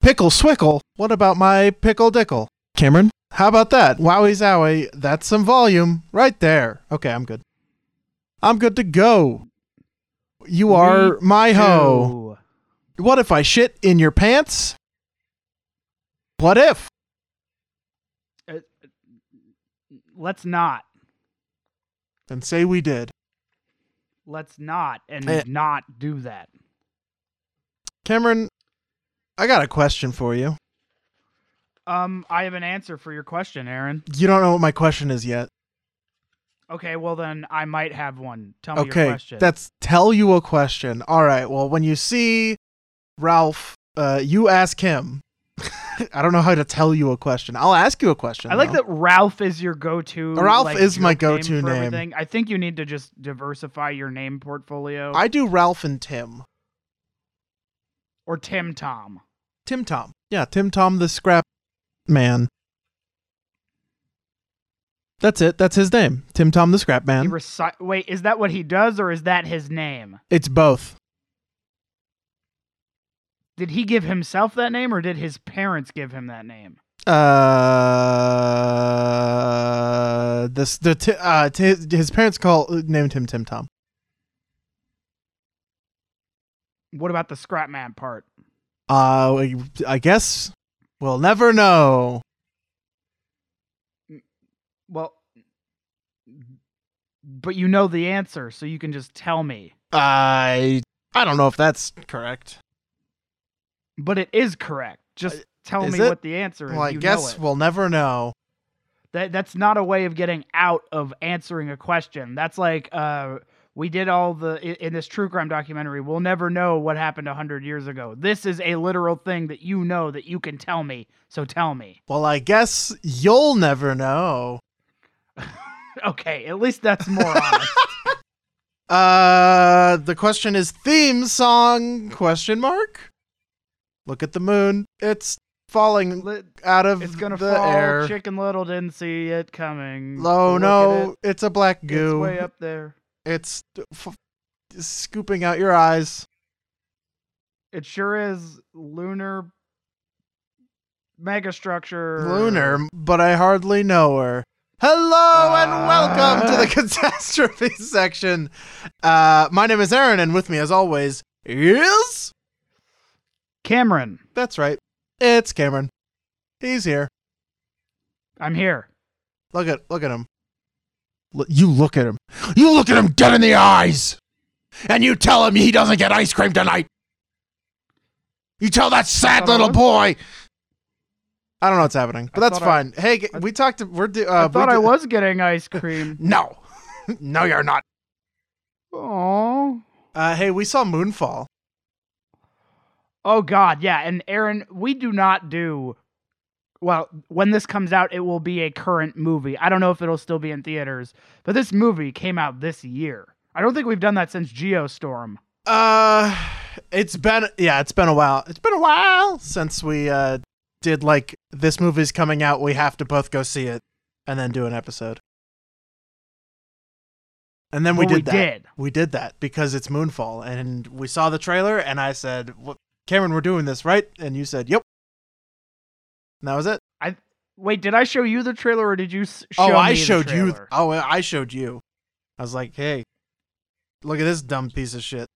Pickle Swickle. What about my Pickle Dickle? Cameron, how about that? Wowie zowie. That's some volume right there. Okay, I'm good. I'm good to go. You are my hoe. What if I shit in your pants? What if? Let's not. And say we did. Let's not and Eh. not do that. Cameron, I got a question for you. Um, I have an answer for your question, Aaron. You don't know what my question is yet. Okay, well then I might have one. Tell me your Okay, question. that's tell you a question. All right. Well, when you see Ralph, uh, you ask him. I don't know how to tell you a question. I'll ask you a question. I like though. that Ralph is your go-to. Ralph like, is my go-to name. everything. I think you need to just diversify your name portfolio. I do Ralph and Tim. or Tim Tom. Tim Tom. Yeah, Tim Tom the scrap man. That's it. That's his name. Tim Tom the scrap He man. reci- Wait, is that what he does, or is that his name? it's both. Did he give himself that name, or did his parents give him that name? Uh, this the t- uh t- his, parents call named him Tim Tom. What about the Scrapman part? Uh, I guess we'll never know. Well, but you know the answer, so you can just tell me. I I don't know if that's correct. But it is correct. Just tell is me it? what the answer is. Well, I You guess we'll never know. that that's not a way of getting out of answering a question. That's like uh we did all the in this true crime documentary. We'll never know what happened a hundred years ago. This is a literal thing that you know that you can tell me. So tell me. Well, I guess you'll never know. Okay, at least that's more honest. Uh, the question is theme song question mark. Look at the moon. It's falling Li- out of It's gonna the fall. air. Chicken Little didn't see it coming. Oh Look no, it. it's a black It's goo. way up there. It's f- scooping out your eyes. It sure is lunar megastructure. Lunar, but I hardly know her. Hello and welcome to the Ah. catastrophe section. Uh, my name is Aaron, and with me, as always, is Cameron, that's right, it's Cameron. He's here. I'm here. Look at look at him. Look, you look at him. You look at him dead in the eyes, and you tell him he doesn't get ice cream tonight. You tell that sad thought I little boy. I don't know what's happening, but I that's thought I- fine. hey, g- I- we talked. To, we're. do- I Uh, we thought I was getting ice cream. No, no, you're not. Oh. Uh, hey, we saw Moonfall. Oh God, yeah. And Aaron, we do not do. Well, when this comes out, it will be a current movie. I don't know if it'll still be in theaters, but this movie came out this year. I don't think we've done that since Geostorm. Uh, it's been yeah, it's been a while. It's been a while since we uh did like this movie's coming out. We have to both go see it and then do an episode. And then we Well, did we that. did. We did that because it's Moonfall, and we saw the trailer, and I said, "What, Cameron, we're doing this, right?" And you said, "Yep." That was it. I wait, did I show you the trailer or did you show oh, I showed you. Oh, I showed you. I was like, "Hey, look at this dumb piece of shit."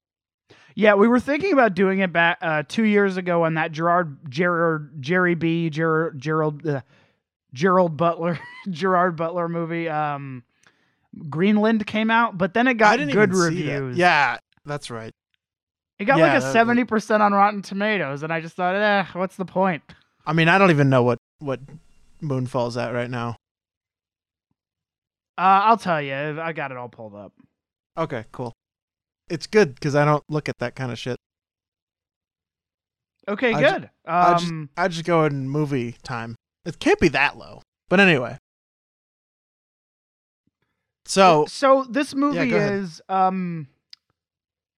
Yeah, we were thinking about doing it back uh, two years ago on that Gerard, Gerard, Jerry B, Gerard, Gerald, uh, Gerald Butler, Gerard Butler movie. Um, Greenland came out, but then it got good see that. reviews. Yeah, that's right. it got yeah, like a seventy percent on Rotten Tomatoes, and I just thought, eh, what's the point? I mean, I don't even know what what Moonfall's at right now. Uh, I'll tell you, I got it all pulled up. Okay, cool. It's good because I don't look at that kind of shit. Okay, I ju- good. I just- um, I just go in movie time. It can't be that low. But anyway. So so this movie ahead. is um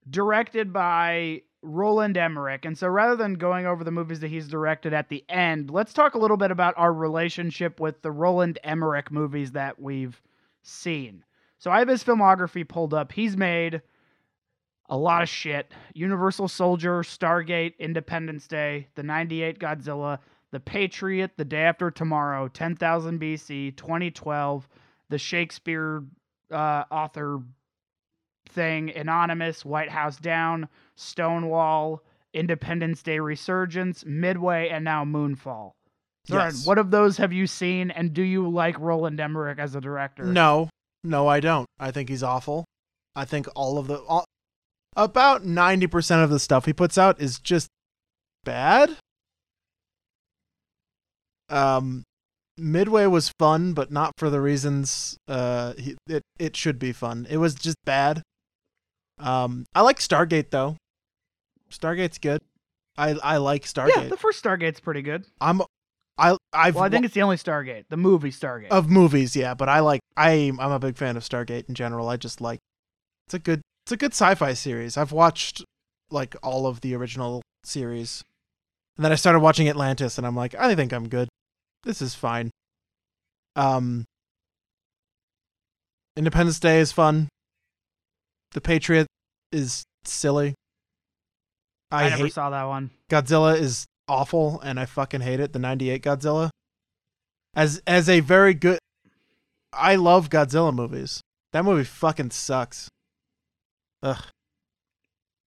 directed by Roland Emmerich. And so rather than going over the movies that he's directed at the end, let's talk a little bit about our relationship with the Roland Emmerich movies that we've seen. So I have his filmography pulled up. He's made a lot of shit. Universal Soldier, Stargate, Independence Day, the 98 Godzilla, The Patriot, The Day After Tomorrow, 10,000 BC, 2012, the Shakespeare uh, author thing, Anonymous, White House Down, Stonewall, Independence Day Resurgence, Midway, and now Moonfall. Zoran, Yes. what of those have you seen, and do you like Roland Emmerich as a director? No, no, I don't. I think he's awful. I think all of the all, about ninety percent of the stuff he puts out is just bad. Um, Midway was fun, but not for the reasons uh he, it it should be fun. It was just bad. Um, I like Stargate though. Stargate's good. I I like Stargate. Yeah, the first Stargate's pretty good. I'm I I've Well, I think it's the only Stargate, the movie Stargate. of movies, yeah, but I like I I'm a big fan of Stargate in general. I just like it's a good it's a good sci-fi series. I've watched like all of the original series. And then I started watching Atlantis and I'm like, I think I'm good. This is fine. Um Independence Day is fun. The Patriot is silly. I, I, never hate saw that one. Godzilla is awful and I fucking hate it. The 98 Godzilla. As as a very good I love Godzilla movies. That movie fucking sucks. Ugh.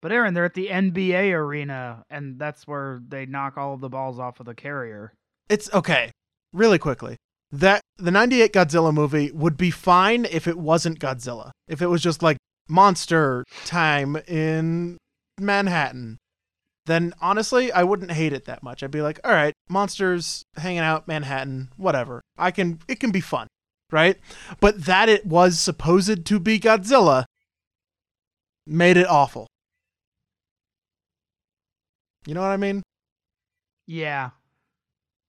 But Aaron, they're at the NBA arena, and that's where they knock all of the balls off of the carrier. It's okay. Really quickly. That the 98 Godzilla movie would be fine if it wasn't Godzilla. If it was just like monster time in Manhattan. Then honestly, I wouldn't hate it that much. I'd be like, "All right, monsters hanging out Manhattan, whatever. I can it can be fun." Right? But that it was supposed to be Godzilla made it awful. You know what I mean? Yeah.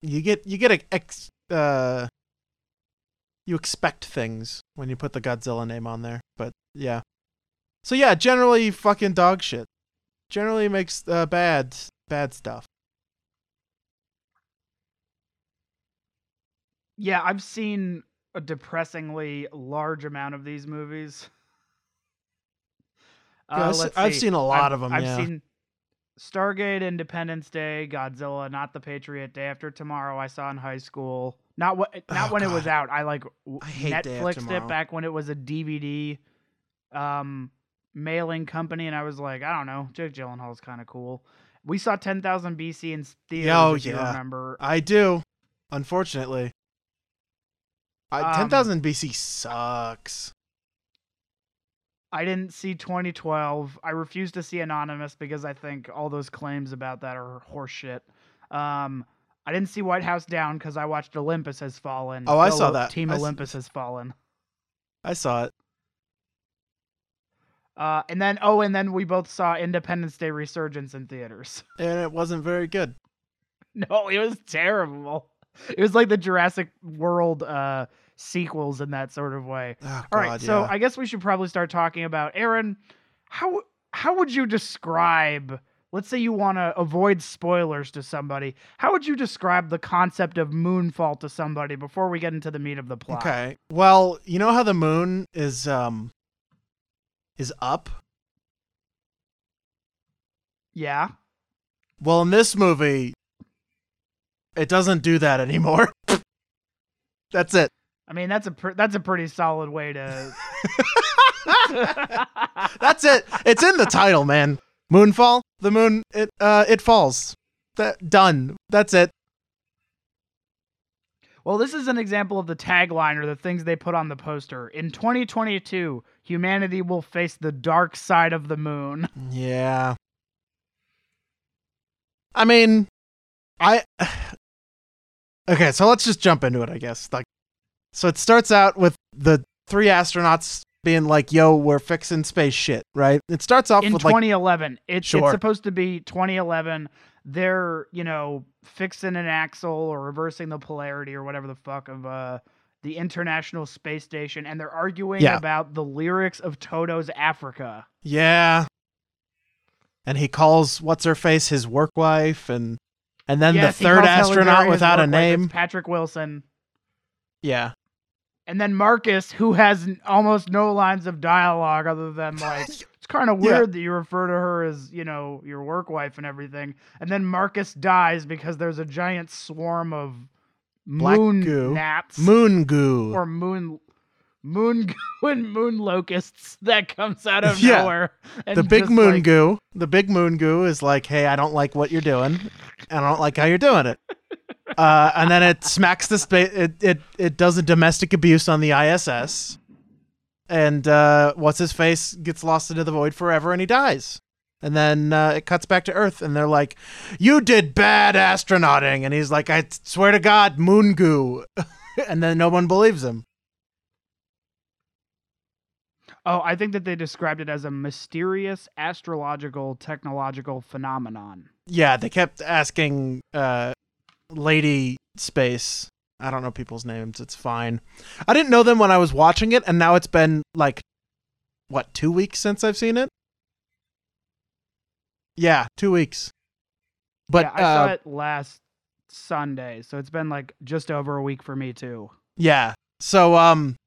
you get you get a ex uh you expect things when you put the Godzilla name on there. But yeah. So yeah, generally fucking dog shit. Generally makes uh, bad bad stuff. Yeah, I've seen a depressingly large amount of these movies. Yeah, I've see. seen a lot I've- of 'em, I've yeah. seen Stargate, Independence Day, Godzilla, Not the Patriot, Day After Tomorrow. I saw in high school. Not what, not Oh, when it was out. I like I hate Netflixed it back when it was a DVD um, mailing company, and I was like, I don't know, Jake Gyllenhaal's kind of cool. We saw 10,000 BC in theaters. Oh, yeah. remember. I do, unfortunately. I, Um, 10,000 BC sucks. I didn't see 2012. I refuse to see Anonymous because I think all those claims about that are horseshit. Um, I didn't see White House Down because I watched Olympus Has Fallen. Oh, I Go saw that. Team I s- Olympus Has Fallen. I saw it. Uh, and then oh, and then we both saw Independence Day Resurgence in theaters. And it wasn't very good. no, it was terrible. It was like the Jurassic World uh, sequels in that sort of way. Oh, All right, God, so. I guess we should probably start talking about Aaron. How how would you describe? Let's say you want to avoid spoilers to somebody. How would you describe the concept of moonfall to somebody before we get into the meat of the plot? Okay. Well, you know how the moon is um is up? Yeah. Well, in this movie it doesn't do that anymore. That's it. I mean, that's a pr- that's a pretty solid way to. That's it. It's in the title, man. Moonfall. The moon it uh it falls. That done. That's it. Well, this is an example of the tagline or the things they put on the poster. In 2022, humanity will face the dark side of the moon. Yeah. I mean, I Okay, so let's just jump into it, I guess. Like so it starts out with the three astronauts being like, "Yo, we're fixing space shit," right? It starts off in with like 2011. It, Sure. It's supposed to be 2011. They're, you know, fixing an axle or reversing the polarity or whatever the fuck of uh, the International Space Station, and they're arguing Yeah. about the lyrics of Toto's Africa. Yeah. And he calls what's her face his work wife and and then Yes, the third astronaut without a work wife. It's name. Patrick Wilson. Yeah. And then Marcus, who has almost no lines of dialogue other than like, it's kind of Yeah. weird that you refer to her as, you know, your work wife and everything. And then Marcus dies because there's a giant swarm of Black moon goo. gnats Moon goo. or moon moon goo and moon locusts that comes out of Yeah. nowhere. The big moon like, goo. The big moon goo is like, hey, I don't like what you're doing, and I don't like how you're doing it. Uh, and then it smacks the space. It, it it does a domestic abuse on the ISS, and uh, what's his face gets lost into the void forever, and he dies. And then uh, it cuts back to Earth, and they're like, "You did bad astronauting," and he's like, "I swear to God, moon goo," and then no one believes him. Oh, I think that they described it as a mysterious astrological technological phenomenon. Yeah, they kept asking uh Lady Space. I don't know people's names. It's fine. I didn't know them when I was watching it, and now it's been like what, two weeks since I've seen it? Yeah, two weeks. But yeah, I saw uh, it last Sunday, so it's been like just over a week for me too. yeah. So um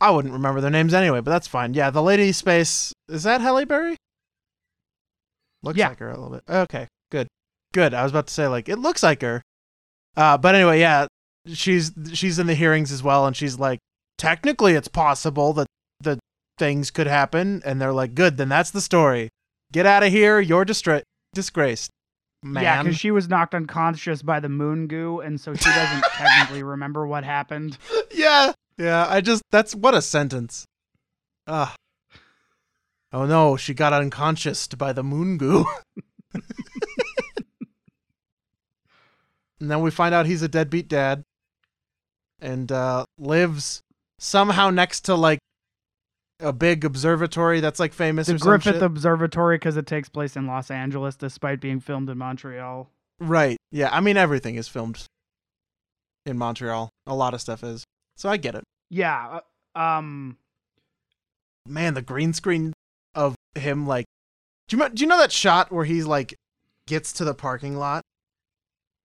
I wouldn't remember their names anyway, but that's fine. Yeah, the Lady Space is that Halle Berry? Looks Yeah. like her a little bit. Okay, good. Good. I was about to say like it looks like her. Uh but anyway, yeah, she's she's in the hearings as well and she's like technically it's possible that the things could happen and they're like good, then that's the story. Get out of here, you're distra- disgraced. Man. Yeah, because she was knocked unconscious by the moon goo, and so she doesn't technically remember what happened. yeah. Yeah, I just that's what a sentence. Ugh. Oh no, she got unconscious by the moon goo. and then we find out he's a deadbeat dad and uh lives somehow next to like a big observatory that's like famous The Griffith. Observatory, because it takes place in Los Angeles, despite being filmed in Montreal. Right. Yeah, I mean everything is filmed in Montreal. A lot of stuff is. So I get it. Yeah. uh, Um. man, the green screen of him like do you, do you know that shot where he's like gets to the parking lot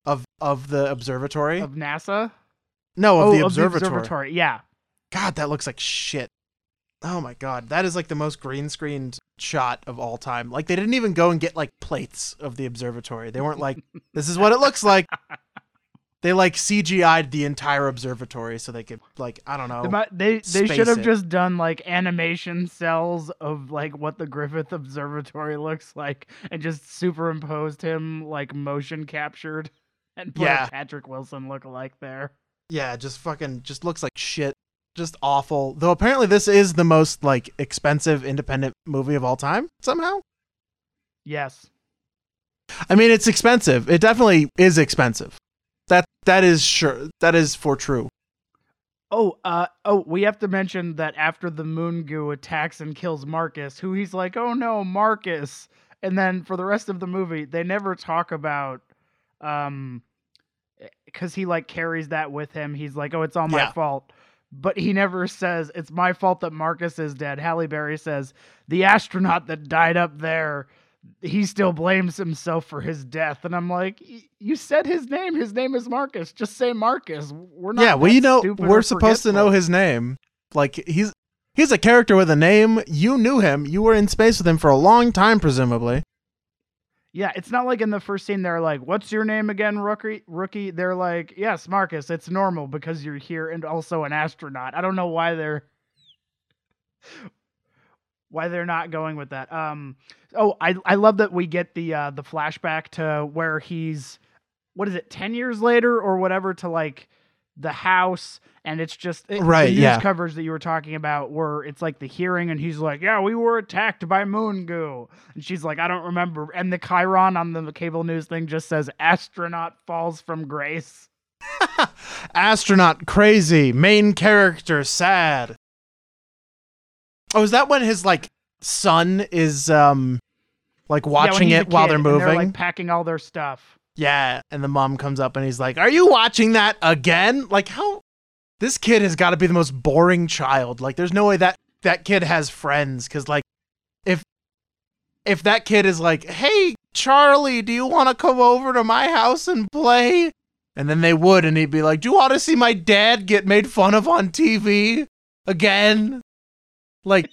of of the observatory? Of NASA. no, of, oh, the, of the observatory. observatory. Yeah. God, that looks like shit. Oh my god, that is like the most green screened shot of all time. Like they didn't even go and get like plates of the observatory. They weren't like this is what it looks like. They like CGI'd the entire observatory so they could like I don't know. They They they should have it. just done like animation cells of like what the Griffith Observatory looks like, and just superimposed him like motion captured, and put Yeah. Patrick Wilson look alike there. Yeah, just fucking just looks like shit. Just awful. Though apparently this is the most like expensive independent movie of all time somehow. Yes. I mean, it's expensive. It definitely is expensive. That that is sure. That is for true. Oh, uh, oh, we have to mention that after the moon goo attacks and kills Marcus, who he's like, oh no, Marcus. And then for the rest of the movie, they never talk about, um, because he like carries that with him. He's like, oh, it's all my Yeah. fault. But he never says it's my fault that Marcus is dead. Halle Berry says the astronaut that died up there, he still blames himself for his death. And I'm like, you said his name. His name is Marcus. Just say Marcus. We're not. yeah, we that know we're supposed to know his name. Like he's he's a character with a name. You knew him. You were in space with him for a long time, presumably. Yeah, it's not like in the first scene they're like, "What's your name again, rookie?" Rookie. They're like, "Yes, Marcus. It's normal because you're here and also an astronaut." I don't know why they're why they're not going with that. Um. Oh, I I love that we get the uh the flashback to where he's what is it, ten years later or whatever to like the house and it's just it- Right, the news yeah. coverage that you were talking about where it's like the hearing and he's like yeah we were attacked by moon goo and she's like i don't remember and the chiron on the cable news thing just says astronaut falls from grace Astronaut crazy. Main character sad. Oh, is that when his like son is um like watching a it while they're moving? they're like packing all their stuff Yeah, and the mom comes up and he's like, "Are you watching that again?" Like how this kid has got to be the most boring child. Like there's no way that that kid has friends cuz like if if that kid is like, "Hey, Charlie, do you want to come over to my house and play?" And then they would and he'd be like, "Do you want to see my dad get made fun of on TV again?" Like,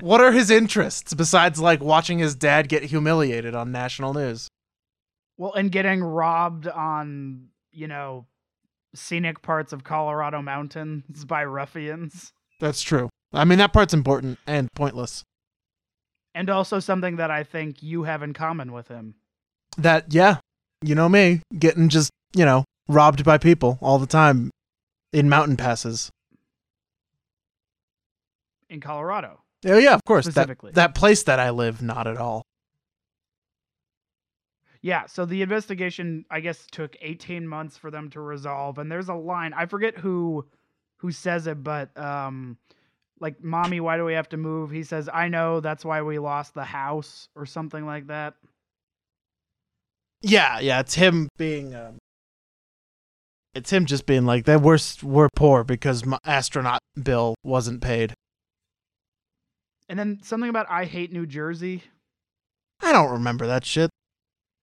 what are his interests besides like watching his dad get humiliated on national news? Well, and getting robbed on, you know, scenic parts of Colorado mountains by ruffians. That's true. I mean, that part's important and pointless. And also something that I think you have in common with him. That, yeah, you know me, getting just, you know, robbed by people all the time in mountain passes. In Colorado. Oh, yeah, of course. That, Specifically. that place that I live, not at all. Yeah, so the investigation I guess took 18 months for them to resolve and there's a line, I forget who who says it, but um like mommy, why do we have to move? He says, "I know, that's why we lost the house" or something like that. Yeah, yeah, it's him being. Um, it's him just being like that. We're we're poor because my astronaut bill wasn't paid. And then something about I hate New Jersey. I don't remember that shit.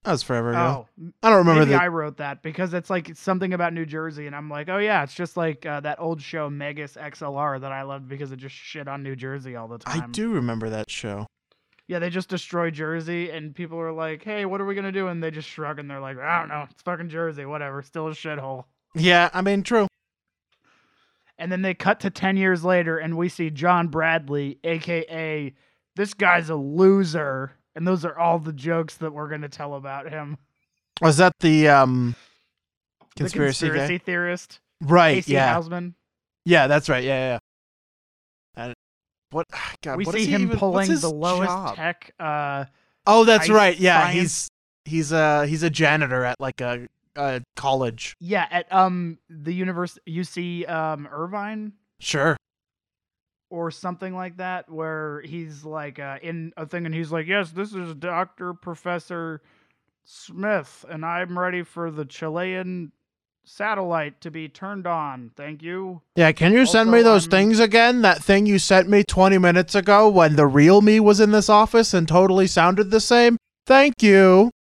That was forever ago. Oh, I don't remember maybe the. I wrote that because it's like something about New Jersey, and I'm like, oh yeah, it's just like uh, that old show Megas XLR that I loved because it just shit on New Jersey all the time. I do remember that show. Yeah, they just destroy Jersey, and people are like, "Hey, what are we gonna do?" And they just shrug, and they're like, "I don't know, it's fucking Jersey, whatever, still a shithole." Yeah, I mean, true. And then they cut to ten years later, and we see John Bradley, aka this guy's a loser, and those are all the jokes that we're gonna tell about him. Was that the um conspiracy, the conspiracy theorist, Right. Casey yeah. Houseman. Yeah, that's right. Yeah, yeah. yeah. And what? God, we what see is he him even- pulling the lowest job? tech. Uh, Oh, that's right. Yeah, science. he's he's a he's a janitor at like a, a college. yeah, at um the universe UC um Irvine. Sure. or something like that where he's like uh, in a thing and he's like yes this is dr professor smith and i'm ready for the chilean satellite to be turned on thank you Yeah, can you send me Also, those um, things again? That thing you sent me 20 minutes ago when the real me was in this office and totally sounded the same? Thank you.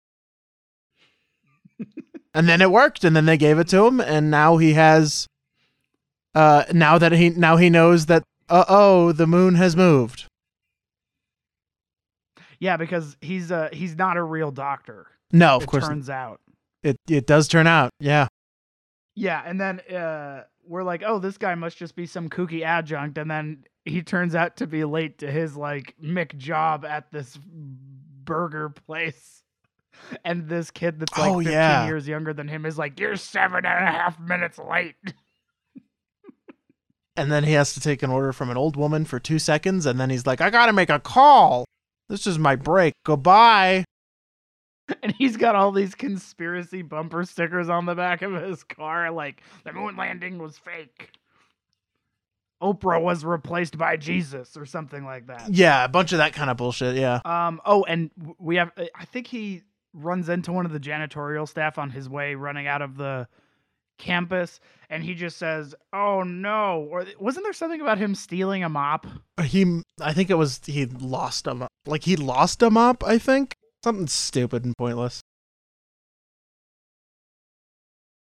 And then it worked and then they gave it to him and now he has uh now that he now he knows that uh-oh, the moon has moved. yeah because he's uh he's not a real doctor No, of it course turns out it it does turn out. Yeah. yeah and then uh we're like oh this guy must just be some kooky adjunct and then he turns out to be late to his like mick job at this burger place and this kid that's like Oh, 15 yeah. years younger than him is like you're seven and a half minutes late And then he has to take an order from an old woman for 2 seconds and then he's like, "I got to make a call. This is my break. Goodbye." and he's got all these conspiracy bumper stickers on the back of his car like the moon landing was fake oprah was replaced by jesus or something like that Yeah, a bunch of that kind of bullshit. Yeah. Um. Oh, and we have. I think he runs into one of the janitorial staff on his way running out of the campus, and he just says, "Oh no!" Or wasn't there something about him stealing a mop? Uh, he, I think it was he lost him. Like he lost him up. I think something stupid and pointless.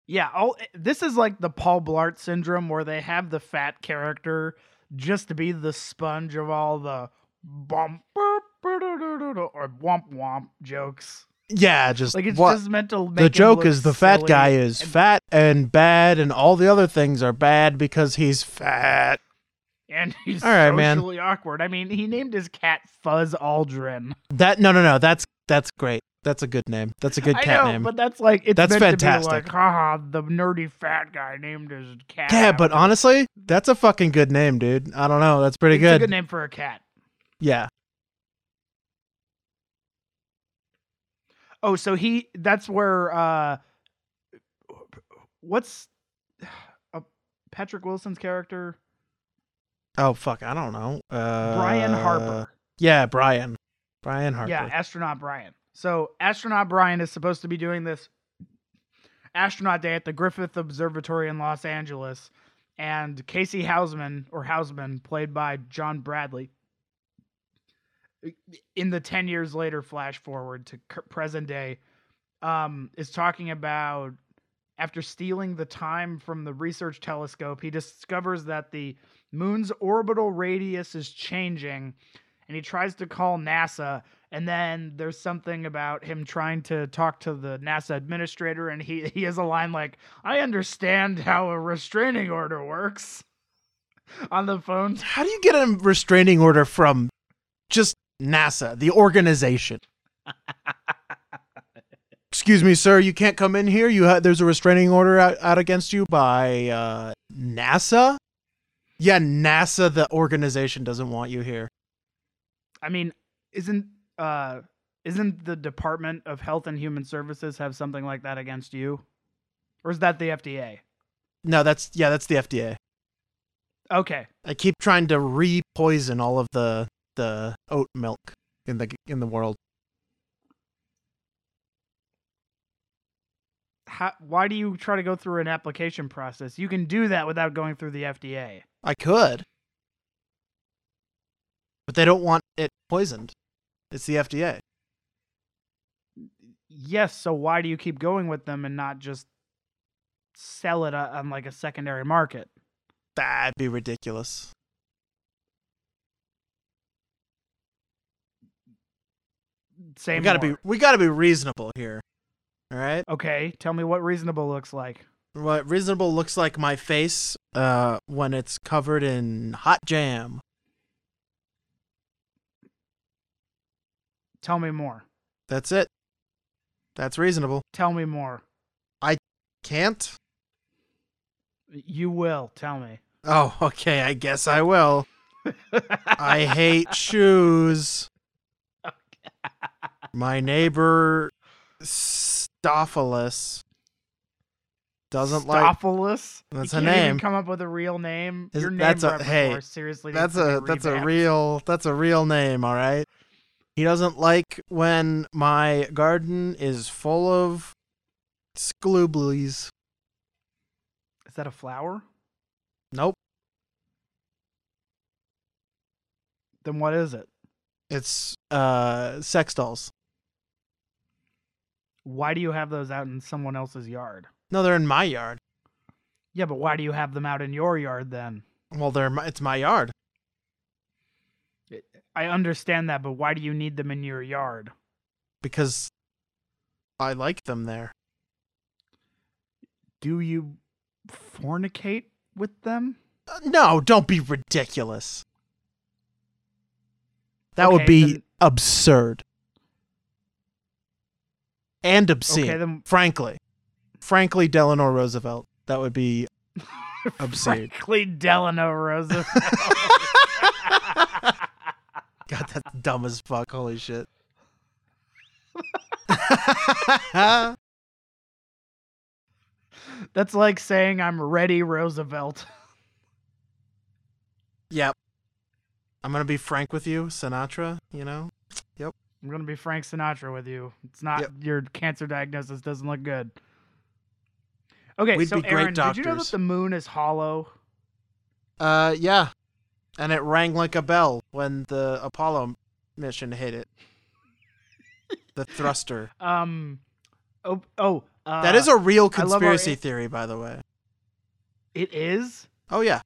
Yeah. Oh, this is like the Paul Blart syndrome, where they have the fat character just to be the sponge of all the bump or womp womp jokes. Yeah, just Like it's what just meant to make the joke is the fat guy is and- fat and bad, and all the other things are bad because he's fat. and he's All right, man. socially awkward. I mean, he named his cat Fuzz Aldrin. That no, no, no. That's that's great. That's a good name. That's a good I cat know, name. but that's like it's That's meant fantastic. to be like, haha, the nerdy fat guy named his cat. yeah, but honestly, that's a fucking good name, dude. I don't know. That's pretty it's good. a good name for a cat. Yeah. Oh, so he that's where uh what's uh, Patrick Wilson's character? Oh fuck, I don't know. Uh, Brian Harper. Yeah, Brian. Brian Harper. Yeah, astronaut Brian. So astronaut Brian is supposed to be doing this astronaut day at the Griffith Observatory in Los Angeles, and Casey Houseman or Hausman, played by John Bradley, in the ten years later flash forward to present day, um, is talking about after stealing the time from the research telescope, he discovers that the moon's orbital radius is changing and he tries to call NASA and then there's something about him trying to talk to the NASA administrator and he he has a line like I understand how a restraining order works on the phone. How do you get a restraining order from NASA, the organization? Excuse me, sir. You can't come in here. You ha- there's a restraining order out, out against you by uh, NASA. Yeah, NASA, the organization, doesn't want you here. I mean, isn't uh isn't the Department of Health and Human Services have something like that against you? Or is that the FDA? No, that's yeah, that's the FDA. Okay. I keep trying to re-poison all of the the oat milk in the in the world. How, why do you try to go through an application process? You can do that without going through the FDA. I could, but they don't want it poisoned. It's the FDA. Yes, so why do you keep going with them and not just sell it uh, on like a secondary market? That'd be ridiculous. Say we gotta more. be we gotta be reasonable here. All right. Okay, tell me what reasonable looks like. What reasonable looks like my face uh when it's covered in hot jam. Tell me more. That's it. That's reasonable. Tell me more. I can't? You will tell me. Oh, okay, I guess I will. I hate shoes. My neighbor Stophilus doesn't like Stophalos? That's you a can't even name. come up with a real name. Is- Your name that's a- hey, seriously. that's a that's a real that's a real name, all right? He doesn't like when my garden is full of sklooblies. Is that a flower? Nope. Then what is it? It's uh sex dolls. Why do you have those out in someone else's yard? No, they're in my yard. Yeah, but why do you have them out in your yard then? Well, they're my, it's my yard I understand that, but why do you need them in your yard? because I like them there. Do you fornicate with them? Uh, No, don't be ridiculous. That would be then- absurd. And obscene. Okay, then frankly. Frankly, Delano Roosevelt. That would be obscene. Frankly, Delano Roosevelt. God, that's dumb as fuck. Holy shit. That's like saying I'm ready, Roosevelt. yep. I'm going to be frank with you, Sinatra, you know? I'm gonna be Frank Sinatra with you. It's not Yep. your cancer diagnosis doesn't look good. Okay, We'd so Aaron, did you know that the moon is hollow? Uh, yeah. And it rang like a bell when the Apollo mission hit it. the thruster. Um, oh, oh, uh, that is a real love our conspiracy theory, by the way. It is. Oh, yeah.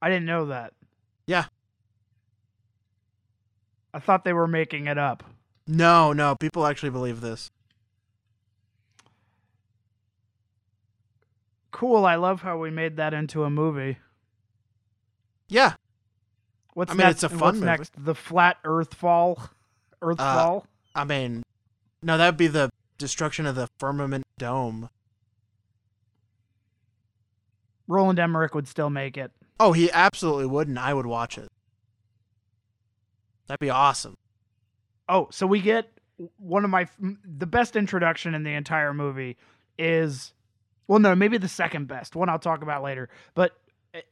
I didn't know that. Yeah. I thought they were making it up. No, no. People actually believe this. Cool. I love how we made that into a movie. Yeah. What's I mean, next? it's a fun What's movie. next? The flat Earth fall. Earth Uh, fall. I mean, no, that would be the destruction of the firmament dome. Roland Emmerich would still make it. Oh, he absolutely would, and I would watch it. That'd be awesome. Oh, so we get one of my the best introduction in the entire movie is well no, maybe the second best. One I'll talk about later. But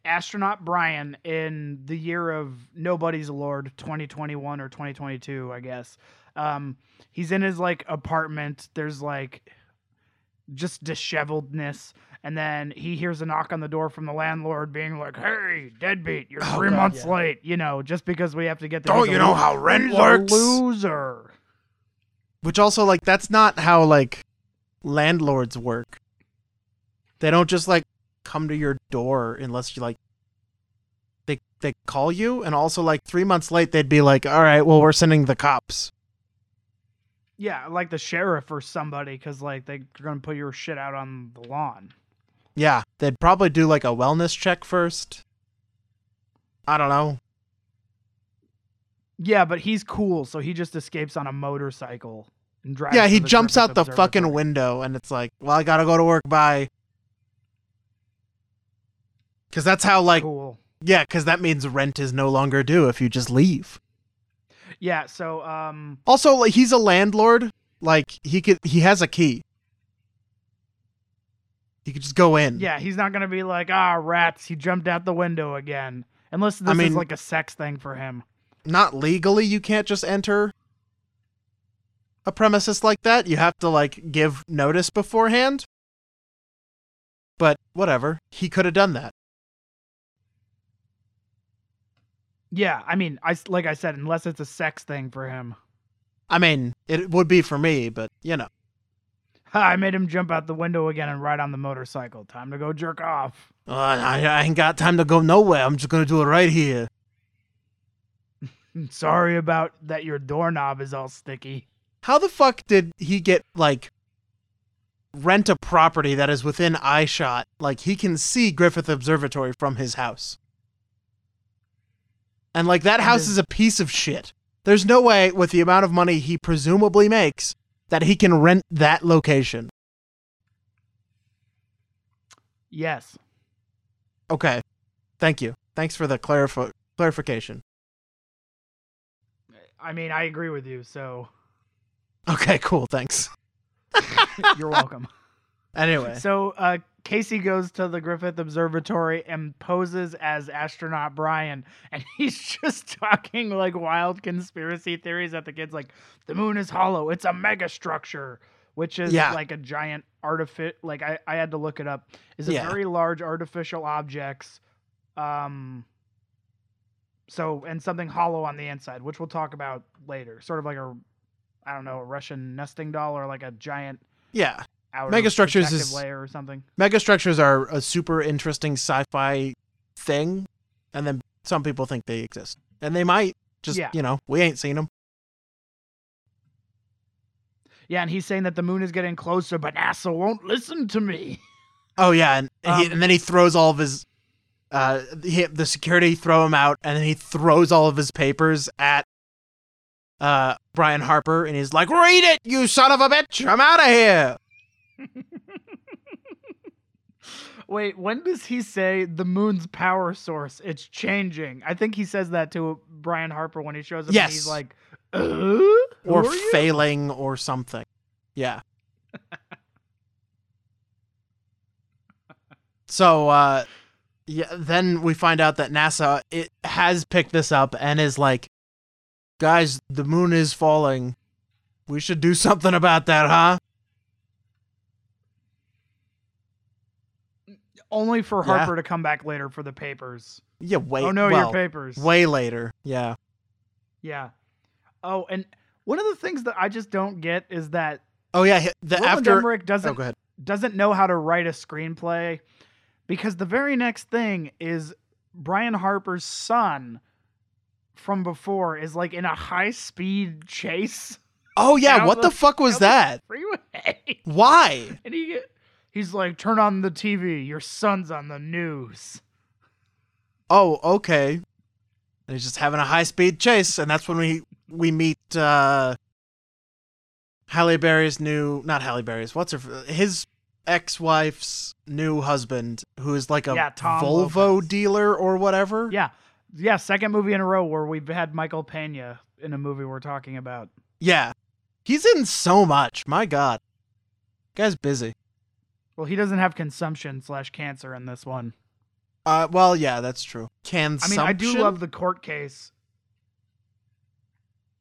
astronaut Brian in the year of nobody's lord 2021 or 2022, I guess. Um he's in his like apartment. There's like just disheveledness and then he hears a knock on the door from the landlord being like, "Hey, deadbeat, you're Oh, 3 God, months yeah. late." You know, just because we have to get there. Don't you know how rent works? Loser. Which also, like, that's not how, like, landlords work. They don't just like come to your door unless you like they they call you and also like 3 months late they'd be like, "All right, well we're sending the cops." Yeah, like the sheriff or somebody, because like they're gonna put your shit out on the lawn. Yeah, they'd probably do like a wellness check first. I don't know. Yeah, but he's cool, so he just escapes on a motorcycle and drives. Yeah, he jumps out the fucking window and it's like, "Well, I got to go to work bye." Cuz that's how like Cool. yeah, cuz that means rent is no longer due if you just leave. Yeah, so um, Also, like he's a landlord. Like he could, he has a key. He could just go in. yeah, he's not gonna be like, ah, rats. He jumped out the window again. Unless this mean- is like a sex thing for him. Not legally, you can't just enter a premises like that. You have to like give notice beforehand. But whatever, he could have done that. Yeah, I mean, I like I said, unless it's a sex thing for him. I mean, it would be for me, but you know. I made him jump out the window again and ride on the motorcycle. Time to go jerk off. Uh, I, I ain't got time to go nowhere. I'm just gonna do it right here. Sorry about that. Your doorknob is all sticky. How the fuck did he get like rent a property that is within eye shot? Like he can see Griffith Observatory from his house. And like that house is a piece of shit. There's no way with the amount of money he presumably makes that he can rent that location. Yes. Okay. Thank you. Thanks for the clarif- clarification. I mean, I agree with you, so Okay, cool. Thanks. you're welcome. Anyway. So uh, Casey goes to the Griffith Observatory and poses as astronaut Brian, and he's just talking like wild conspiracy theories at the kids, like the moon is hollow, it's a mega structure, which is Yeah. like a giant artifact. Like I, I had to look it up. Is a Yeah. very large artificial objects. Um. So and something hollow on the inside, which we'll talk about later. Sort of like a, I don't know, a Russian nesting doll or like a giant yeah. Outer Megastructures is- layer or something. megastructures are a super interesting sci-fi thing and then some people think they exist and they might just Yeah. you know we ain't seen them Yeah, and he's saying that the moon is getting closer, but NASA won't listen to me. oh yeah and, and he, Um, and then he throws all of his uh he, the security throw him out and then he throws all of his papers at uh brian harper and he's like read it you son of a bitch i'm out of here Wait, when does he say the moon's power source? It's changing. I think he says that to Brian Harper when he shows up. And Yes. he's like, uh, or are you?" failing or something yeah so uh yeah then we find out that nasa it has picked this up and is like guys the moon is falling we should do something about that huh Only for Yeah. Harper to come back later for the papers. yeah wait oh no, well, your papers. way later yeah Yeah. Oh, and one of the things that I just don't get is that oh yeah the Roland after Emmerich oh, doesn't oh doesn't know how to write a screenplay because the very next thing is Brian Harper's son from before is like in a high speed chase oh yeah what the- the fuck was that freeway. why and he he's like, turn on the TV, your son's on the news. oh okay and he's just having a high speed chase and that's when we we meet uh Halle Berry's new not Halle Berry's what's her his ex-wife's new husband who is like a Yeah, Volvo Lopez. dealer or whatever Yeah. Yeah, second movie in a row where we've had Michael Pena in a movie we're talking about. yeah he's in so much my god guy's busy Well, he doesn't have consumption slash cancer in this one. uh well yeah that's true Consumption. I mean, I do love the court case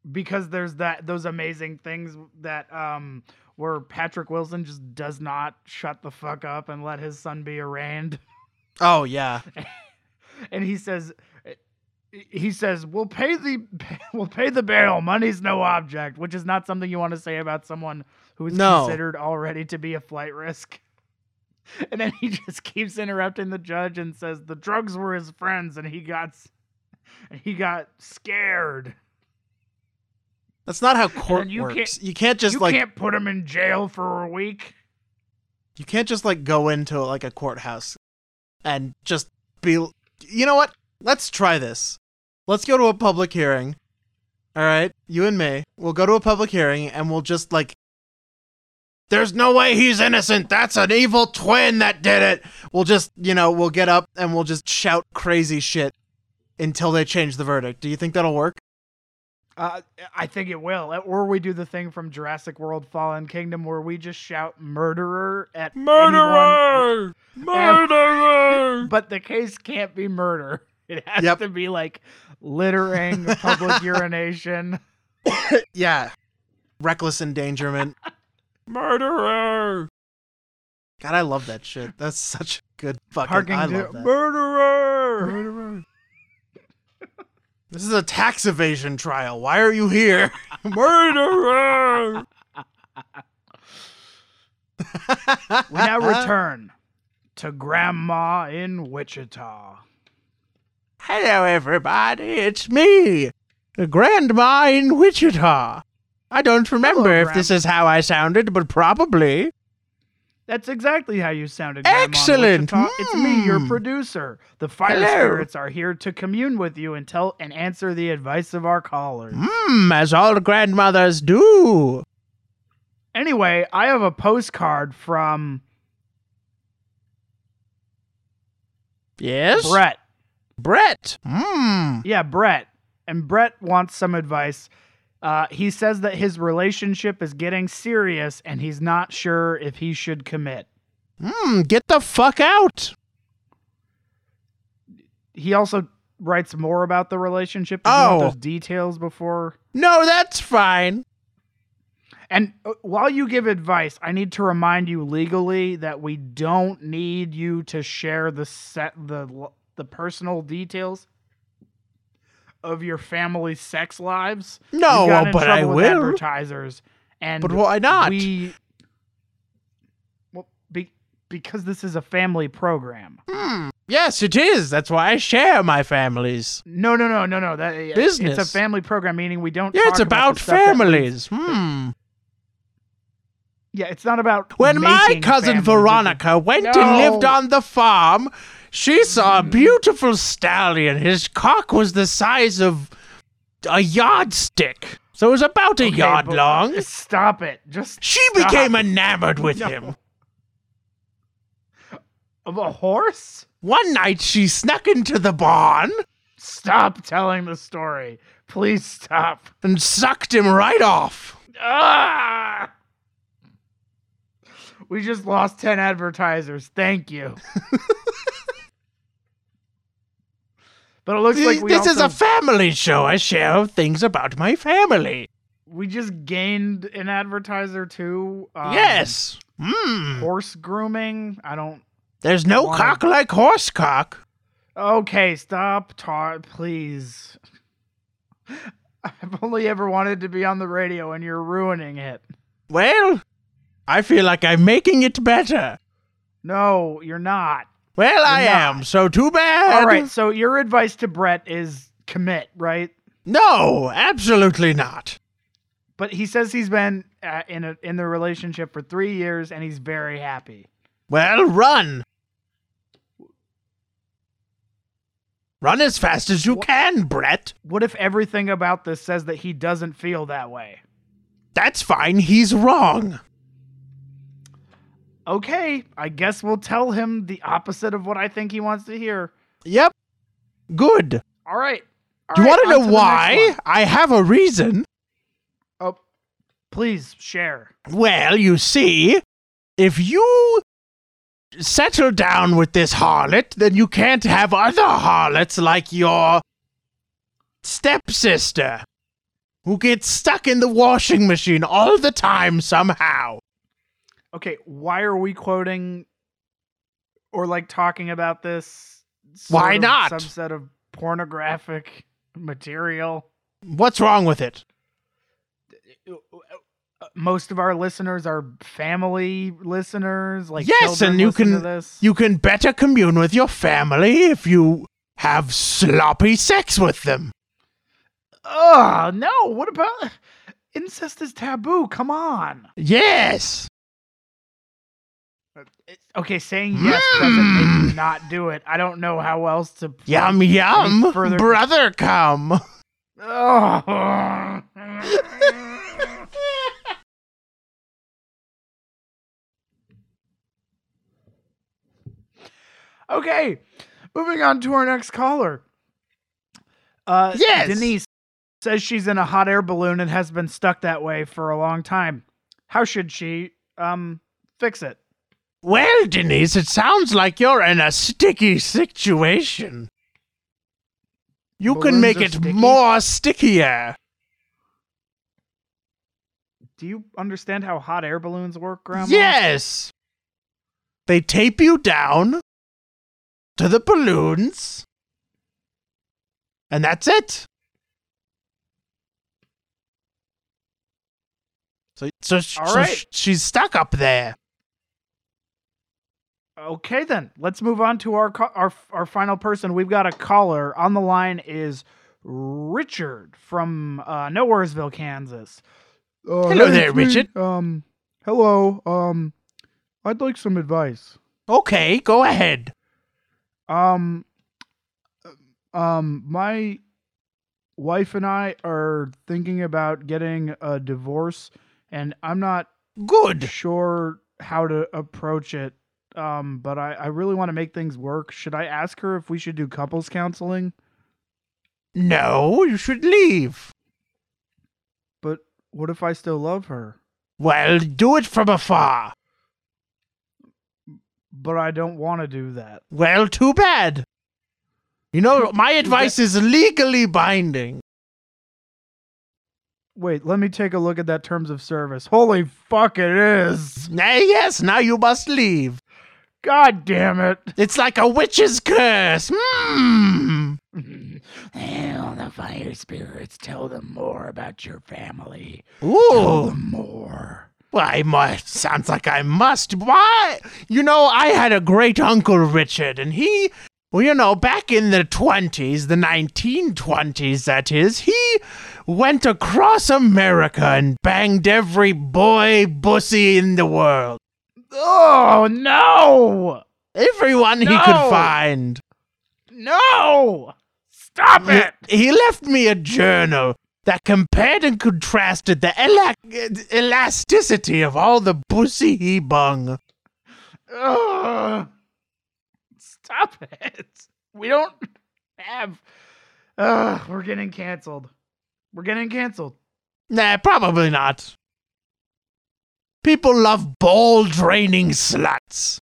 because there's that those amazing things that um where Patrick Wilson just does not shut the fuck up and let his son be arraigned, oh yeah and he says. He says, "We'll pay the we'll pay the bail. Money's no object," which is not something you want to say about someone who is No. considered already to be a flight risk. And then he just keeps interrupting the judge and says the drugs were his friends and he got he got scared. That's not how court you works. can't- you can't just you like can't put him in jail for a week. you can't just like go into like a courthouse and just be you know what? Let's try this. Let's go to a public hearing. All right, you and me. We'll go to a public hearing and we'll just like There's no way he's innocent. That's an evil twin that did it. We'll just, you know, we'll get up and we'll just shout crazy shit until they change the verdict. Do you think that'll work? Uh, I think it will. Or we do the thing from Jurassic World Fallen Kingdom where we just shout murderer at anyone. Murderer! But the case can't be murder. It has Yep. to be like littering, public urination. yeah. Reckless endangerment. Murderer. God, I love that shit. That's such a good fucking. Parking I love that. murderer. Murderer. This is a tax evasion trial. Why are you here? Murderer. We now return to Grandma in Wichita. Hello, everybody. It's me, the Grandma in Wichita. I don't remember Hello, if this is how I sounded, but probably. That's exactly how you sounded. Excellent. Wichita. It's me, your Hmm. producer. The fire Hello. spirits are here to commune with you and tell and answer the advice of our callers. Mmm, as all grandmothers do. Anyway, I have a postcard from Yes? Brett. Brett. Mmm. Yeah, Brett. And Brett wants some advice. Uh, he says that his relationship is getting serious and he's not sure if he should commit. Mmm, get the fuck out. He also writes more about the relationship. Oh. those details before. No, that's fine. And uh, while you give advice, I need to remind you legally that we don't need you to share the set the the personal details of your family's sex lives. No, You got in but I will. Advertisers, and But why not? We well, be, because this is a family program. Hmm. Yes, it is. That's why I share my families. No, no, no, no, no. That business. It's a family program, meaning we don't. Yeah, it's about stuff families. Hmm. yeah, it's not about When my cousin families, Veronica went and lived on the farm, she saw a beautiful stallion. His cock was the size of a yardstick. So it was about a Okay, yard long. Stop it. Just She stop. became enamored with No. him. of a horse. One night she snuck into the barn Stop telling the story. Please stop. and sucked him right off. Ah! We just lost 10 advertisers. Thank you. but it looks like we this is a family show. I share things about my family. we just gained an advertiser too. Um, yes. Hmm. Horse grooming. I don't. There's no wanna- cock like horse cock. Okay, stop, tar, please. I've only ever wanted to be on the radio, and you're ruining it. Well, I feel like I'm making it better. No, you're not. Well, I You're am. So too bad. All right, so your advice to Brett is commit, right? No, absolutely not. But he says he's been uh, in a, in the relationship for three years, and he's very happy. Well, run. Run as fast as you Wha- can, Brett. What if everything about this says that he doesn't feel that way? That's fine. He's wrong. Okay, I guess we'll tell him the opposite of what I think he wants to hear. Yep. Good. All right. All Do you right, want to know why? I have a reason. Oh, please share. Well, you see, if you settle down with this harlot, then you can't have other harlots like your stepsister, who gets stuck in the washing machine all the time somehow. Okay, why are we quoting or like talking about this? Why not? Subset of pornographic material. What's wrong with it? most of our listeners are family listeners. Like Yes, and you can- You can better commune with your family if you have sloppy sex with them. Oh no! What about incest is taboo? Come on. Yes. Okay, saying yes doesn't make Mm. you not do it. I don't know how else to. Yum yum. further- Brother come. Oh. okay, moving on to our next caller. Uh, Yes. Denise says she's in a hot air balloon and has been stuck that way for a long time. How should she um fix it? Well, Denise, it sounds like you're in a sticky situation. You can make it sticky? more stickier. Do you understand how hot air balloons work, Grandma? Yes. They tape you down to the balloons. And that's it. So, so, sh- so right. sh- she's stuck up there. Okay, then let's move on to our our our final person. We've got a caller on the line. Is Richard from uh, Nowheresville, Kansas? Uh, Hello hey, there, it's me. Richard. Um, hello. Um, I'd like some advice. Okay, go ahead. Um, um, my wife and I are thinking about getting a divorce, and I'm not Good. sure how to approach it. Um, but I, I really want to make things work. Should I ask her if we should do couples counseling? No, you should leave. But what if I still love her? Well, do it from afar. But I don't want to do that. Well, too bad. You know, my advice is legally binding. Wait, let me take a look at that terms of service. Holy fuck, it is. Eh, yes, now you must leave. God damn it. It's like a witch's curse. Hmm. Hail the fire spirits. Tell them more about your family. Tell them more. Well, I must. Sounds like I must. Why? You know, I had a great uncle Richard, and he, well, you know, back in the 20s, the 1920s, that is, he went across America and banged every boy bussy in the world. Oh, no. Everyone he could find. No. Stop He, it. he left me a journal that compared and contrasted the ela- elasticity of all the pussy he bung. Ugh. Stop it. We don't have. Ugh, we're getting canceled. We're getting canceled. Nah, probably not. People love ball draining sluts.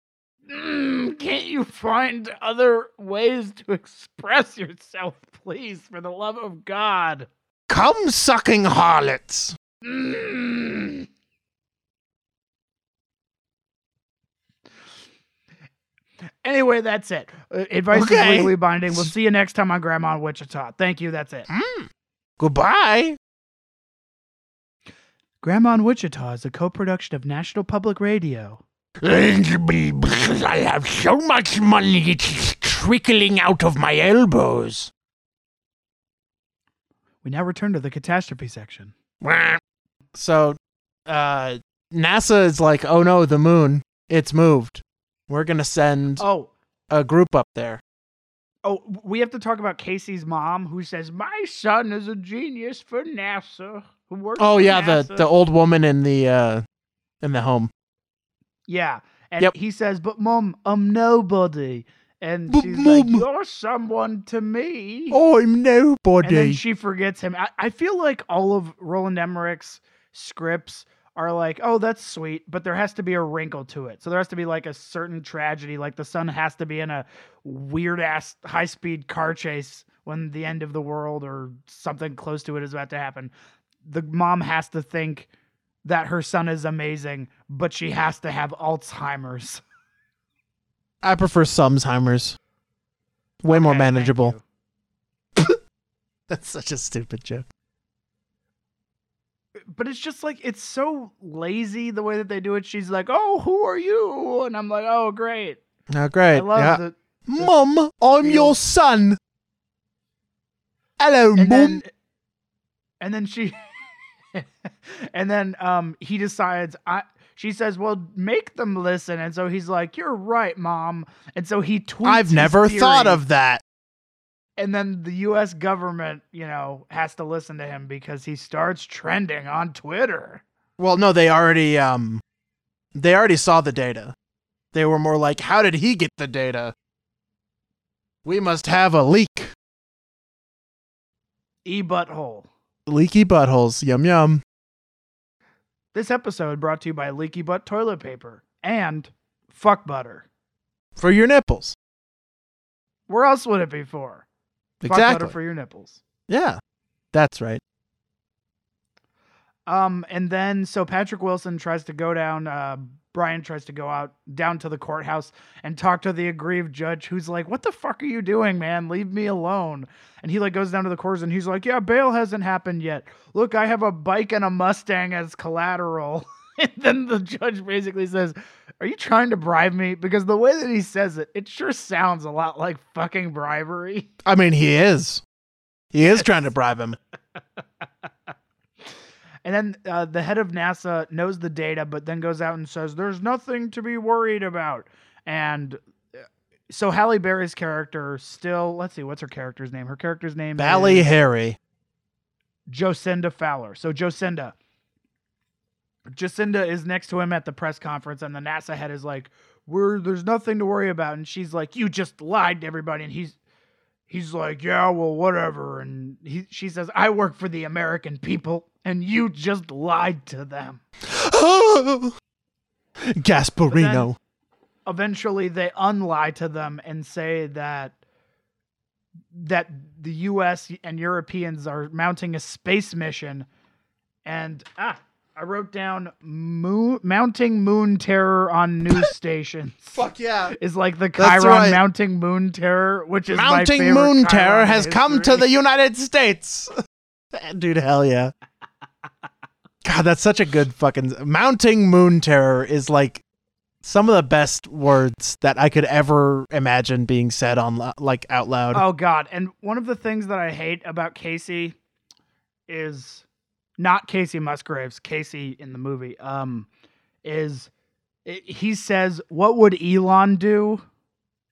Mm, can't you find other ways to express yourself, please, for the love of God? Come sucking harlots. Mm. Anyway, that's it. Uh, advice Okay. is legally binding. We'll see you next time on Grandma in Wichita. Thank you. That's it. Mm. Goodbye. Grandma in Wichita is a co-production of National Public Radio. Because I have so much money it's trickling out of my elbows. We now return to the catastrophe section. So, uh, NASA is like, oh no, the moon, it's moved. We're gonna send Oh, a group up there. oh, we have to talk about Casey's mom, who says my son is a genius for NASA. Who works? Oh yeah, the NASA." the old woman in the uh in the home. yeah, and Yep. he says, "But mom, I'm nobody." And But, she's like, "You're someone to me." Oh, I'm nobody. and then she forgets him. I, I feel like all of Roland Emmerich's scripts are like, oh, that's sweet, but there has to be a wrinkle to it. So there has to be like a certain tragedy, like the son has to be in a weird ass high speed car chase when the end of the world or something close to it is about to happen. The mom has to think that her son is amazing, but she has to have Alzheimer's. I prefer Sumsheimer's. Way more Okay, thank manageable. That's such a stupid joke. but it's just like it's so lazy the way that they do it. She's like, "Oh, who are you?" And I'm like, "Oh, great." Oh, great. I love yeah. the Mom, I'm feel- your son. Hello, and Mom. then and then she and then um he decides I she says, "Well, make them listen." And so he's like, "You're right, mom." And so he tweets I've never thought of that. and then the US government, you know, has to listen to him because he starts trending on Twitter. Well, no, they already um they already saw the data. They were more like, how did he get the data? We must have a leak. E butthole. Leaky buttholes. Yum yum. This episode brought to you by Leaky Butt Toilet Paper and Fuck Butter. For your nipples. Where else would it be for? Fuck Exactly. butter for your nipples. yeah. That's right. Um, and then so Patrick Wilson tries to go down. Uh, Brian tries to go out down to the courthouse and talk to the aggrieved judge, who's like, "What the fuck are you doing, man? Leave me alone." And he like goes down to the courts and he's like, "Yeah, bail hasn't happened yet. Look, I have a bike and a Mustang as collateral." and then the judge basically says, "Are you trying to bribe me?" Because the way that he says it, it sure sounds a lot like fucking bribery. I mean, he is. He is trying to bribe him. And then uh, the head of NASA knows the data, but then goes out and says, "There's nothing to be worried about." And uh, so Halle Berry's character still, let's see, what's her character's name? Her character's name Valley is Harry. Jocinda Fowler. So Jocinda, Jacinda is next to him at the press conference, and the NASA head is like, "We're there's nothing to worry about," and she's like, "You just lied to everybody," and he's he's like, "Yeah, well, whatever," and he she says, "I work for the American people, and you just lied to them." Gasparino. Eventually, they unlie to them and say that that the U.S. and Europeans are mounting a space mission, and ah. I wrote down moon, mounting moon terror on news stations. Fuck yeah. is like the That's Chyron right. mounting moon terror, which is Mounting favorite moon Chyron terror in has come to the United States. Dude, hell yeah. God, that's such a good fucking mounting moon terror is like some of the best words that I could ever imagine being said on like out loud. Oh God! And one of the things that I hate about Casey is not Kacey Musgraves. Casey in the movie, um, is i he says, "What would Elon do?"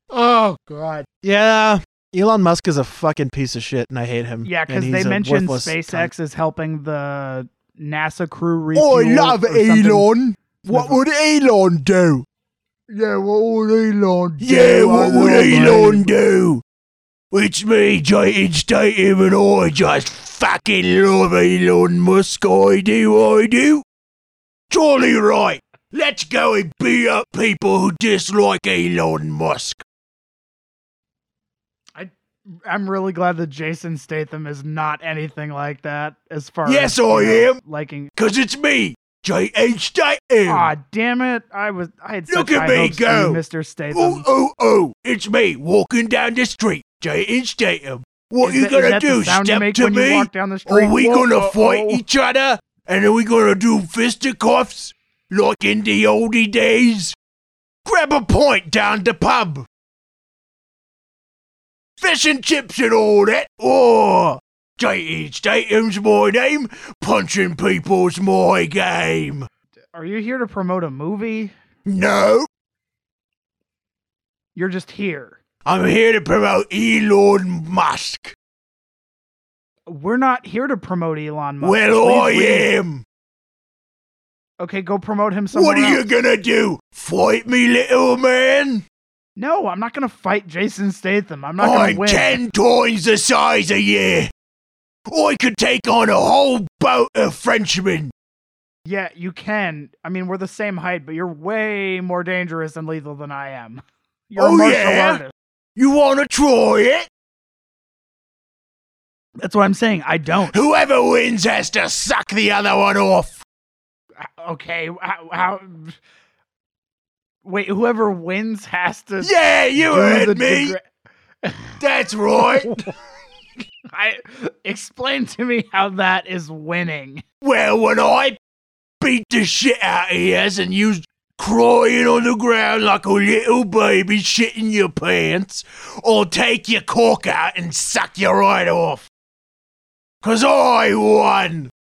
Oh god. Yeah. Elon Musk is a fucking piece of shit and I hate him. Yeah, because they mentioned SpaceX cunt. is helping the NASA crew Oh, refuel. I love or something. Elon. What would Elon do? Yeah, what would Elon do? Yeah, I what would love Elon do? It's me, Jason Statham, and I just fucking love Elon Musk. I do, I do. Jolly right. Let's go and beat up people who dislike Elon Musk. I, I'm really glad that Jason Statham is not anything like that. As far Yes, as Yes, I know, am. liking. Cause it's me, J.H. Statham. Ah, damn it! I was I had Look at me go. Mr. Statham. oh, oh, oh, it's me walking down the street, J.H. Statham. What Is you that- gonna do, step to when you me? walk down the street? Are we Whoa, gonna fight each other? And are we gonna do fisticuffs? Like in the oldie days? Grab a pint down the pub. Fish and chips and all that. Oh, J.H. Statham's my name. Punching people's my game. Are you here to promote a movie? No, You're just here. I'm here to promote Elon Musk. We're not here to promote Elon Musk. well, Please I leave. am. Okay, go promote him somewhere What are you gonna do? Fight me, little man? No, I'm not gonna fight Jason Statham. I'm not gonna I'm win. ten times the size of you. I could take on a whole boat of Frenchmen. Yeah, you can. I mean, we're the same height, but you're way more dangerous and lethal than I am. You're Oh, a martial yeah? artist. You wanna try it? That's what I'm saying. I don't. Whoever wins has to suck the other one off. Okay, how? how wait, whoever wins has to. Yeah, you heard me. degra- That's right. I explain to me how that is winning. Well, when I beat the shit out of yours and you crying on the ground like a little baby shitting your pants, I'll take your cork out and suck you right off. Cause I won.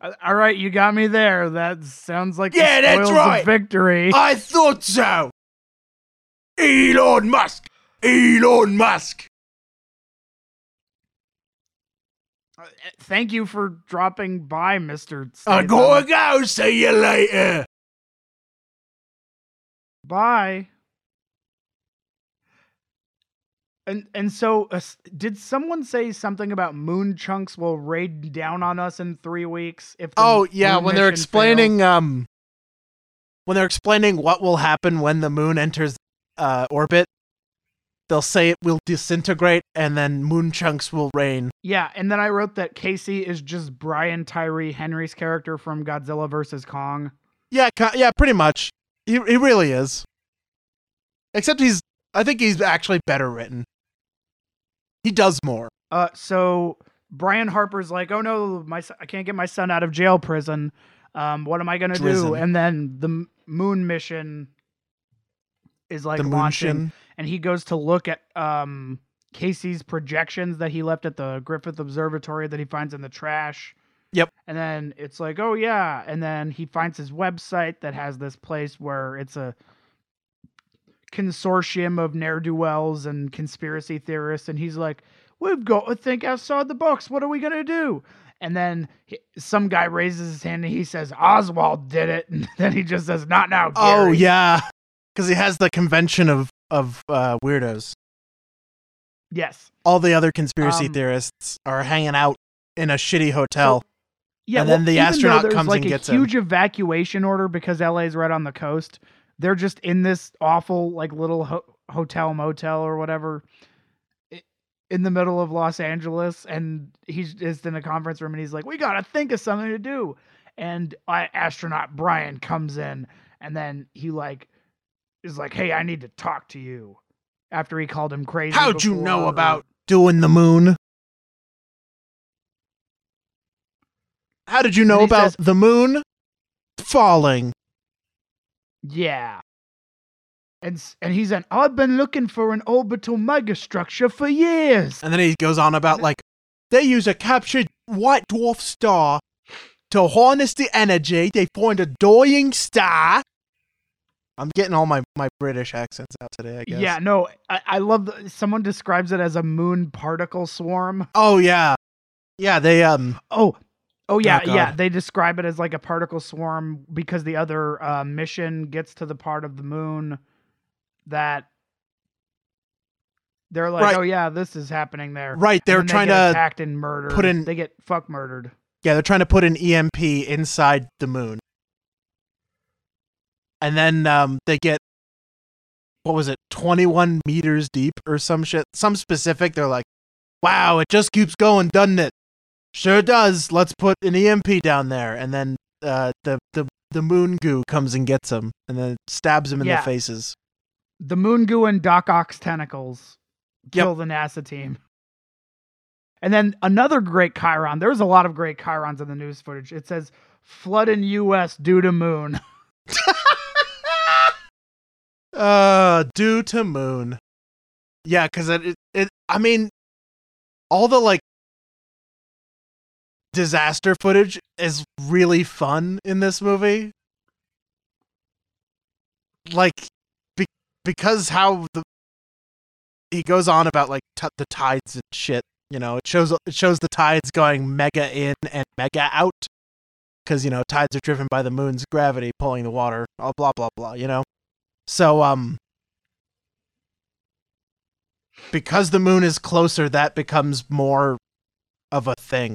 Uh, All right, you got me there. That sounds like Yeah, that's right. victory. I thought so. Elon Musk. Elon Musk. Uh, Thank you for dropping by, Mister. I'm gonna go. See you later. Bye. And and so, uh, did someone say something about moon chunks will raid down on us in three weeks? If Oh yeah, when they're explaining fails? um when they're explaining what will happen when the moon enters uh orbit, they'll say it will disintegrate and then moon chunks will rain. yeah, and then I wrote that Casey is just Brian Tyree Henry's character from Godzilla vs Kong. Yeah, yeah, pretty much. He he really is. Except he's I think he's actually better written. He does more. Uh, so Brian Harper's like, "Oh no, my I can't get my son out of jail prison. Um, what am I gonna do?" And then the m- moon mission is like the launching, moon and he goes to look at um Casey's projections that he left at the Griffith Observatory that he finds in the trash. Yep. And then it's like, oh yeah, and then he finds his website that has this place where it's a consortium of ne'er do wells and conspiracy theorists, and he's like, we've got to think outside the box. What are we gonna do? And then he, some guy raises his hand and he says, Oswald did it. And then he just says, not now. Gary. Oh yeah, because he has the convention of of uh, weirdos. Yes. All the other conspiracy Um, theorists are hanging out in a shitty hotel. Yeah, And then the astronaut comes like and a gets him. huge evacuation order because LA is right on the coast. They're just in this awful like little ho- hotel motel or whatever in the middle of Los Angeles, and he's just in a conference room and he's like, "We gotta think of something to do." And I, astronaut Brian comes in, and then he like is like, "Hey, I need to talk to you." After he called him crazy. How'd you know or- uh, about doing the moon? How did you know about says- the moon falling? Yeah. And and he's an I've been looking for an orbital megastructure for years. And then he goes on about like they use a captured white dwarf star to harness the energy. They find a dying star. I'm getting all my, my British accents out today, I guess. Yeah, no, I, I love the, someone describes it as a moon particle swarm. Oh yeah. Yeah, they um Oh, oh yeah, God. yeah. They describe it as like a particle swarm because the other uh, mission gets to the part of the moon that they're like, Right. oh yeah, this is happening there. right, they're they trying get to attacked and murdered. put in- they get fuck murdered. Yeah, they're trying to put an EMP inside the moon. And then um, they get, what was it, 21 meters deep or some shit, some specific. They're like, wow, it just keeps going, doesn't it? Sure does. Let's put an EMP down there. And then uh, the, the, the moon goo comes and gets him and then stabs him in Yeah. the faces. The moon goo and Doc Ock's tentacles Yep. kill the NASA team. And then another great Chyron. There's a lot of great Chyrons in the news footage. It says flood in U.S. due to moon. Uh, due to moon. Yeah, because it, it, it, I mean, all the like disaster footage is really fun in this movie. Like, be, because how the he goes on about like t- the tides and shit. You know, it shows it shows the tides going mega in and mega out. Because you know tides are driven by the moon's gravity pulling the water. Blah blah blah blah. You know. So um because the moon is closer that becomes more of a thing.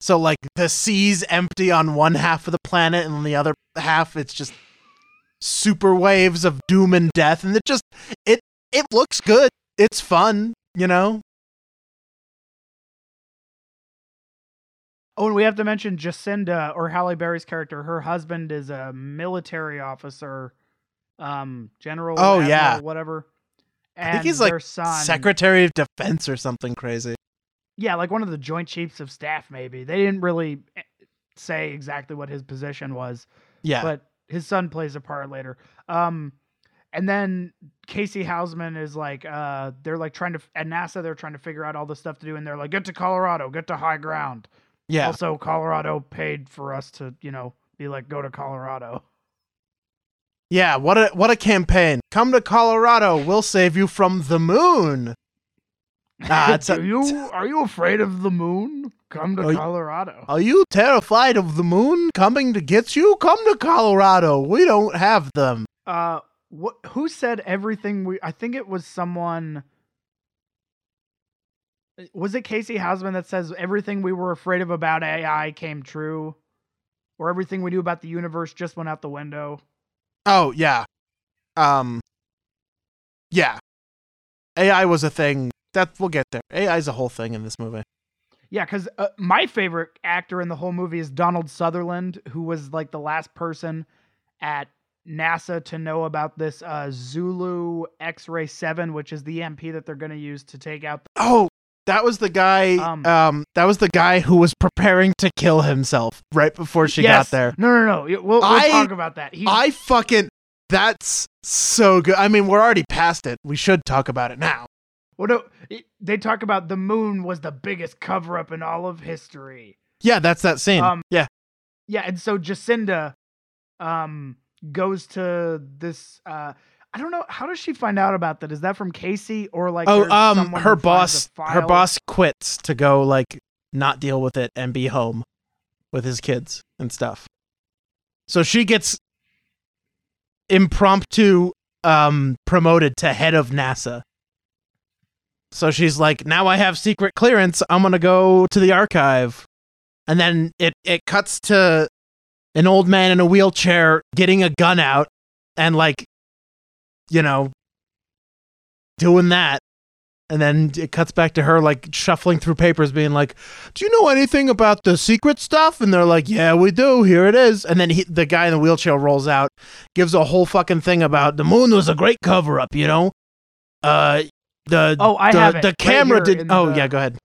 So like the sea's empty on one half of the planet and on the other half it's just super waves of doom and death and it just it it looks good. It's fun, you know? Oh, and we have to mention Jacinda or Halle Berry's character. Her husband is a military officer, um, general. Oh, admiral, yeah. whatever. and I think he's like son. Secretary of Defense or something crazy. Yeah, like one of the Joint Chiefs of Staff. Maybe they didn't really eh, say exactly what his position was, Yeah. but his son plays a part later. Um, and then Casey Houseman is like, uh, they're like trying to at NASA. They're trying to figure out all the stuff to do, and they're like, get to Colorado, get to high ground. yeah. Also, Colorado paid for us to, you know, be like, go to Colorado. Yeah, what a what a campaign. Come to Colorado, we'll save you from the moon. Ah, it's a- you are you afraid of the moon? Come to Are you- Colorado. Are you terrified of the moon coming to get you? Come to Colorado. We don't have them. Uh, what? Who said everything? We I think it was someone. Was it Casey Houseman that says everything we were afraid of about AI came true, or everything we knew about the universe just went out the window? Oh, yeah. Um Yeah. AI was a thing. That we'll get there. AI is a whole thing in this movie. Yeah, because uh, my favorite actor in the whole movie is Donald Sutherland, who was like the last person at NASA to know about this uh, Zulu X-ray Seven, which is the MP that they're going to use to take out. The- Oh, that was the guy Um, um, that was the guy who was preparing to kill himself right before she Yes. got there. No, no, no. We'll, we'll I- talk about that. He, I fucking that's so good. I mean, we're already past it. We should talk about it now. Well, no, they talk about the moon was the biggest cover up in all of history. Yeah, that's that scene. Um, yeah. Yeah, and so Jacinda um goes to this uh I don't know how does she find out about that? Is that from Casey or like Oh, um her boss her boss quits to go like not deal with it and be home with his kids and stuff. So she gets impromptu um promoted to head of NASA. So she's like, "Now I have secret clearance. I'm going to go to the archive." And then it it cuts to an old man in a wheelchair getting a gun out and like you know doing that. And then it cuts back to her like shuffling through papers being like do you know anything about the secret stuff? And they're like yeah we do. Here it is. And then he, the guy in the wheelchair rolls out gives a whole fucking thing about the moon was a great cover up you know? Uh the Oh, I the, have it the camera here did oh the- yeah go ahead.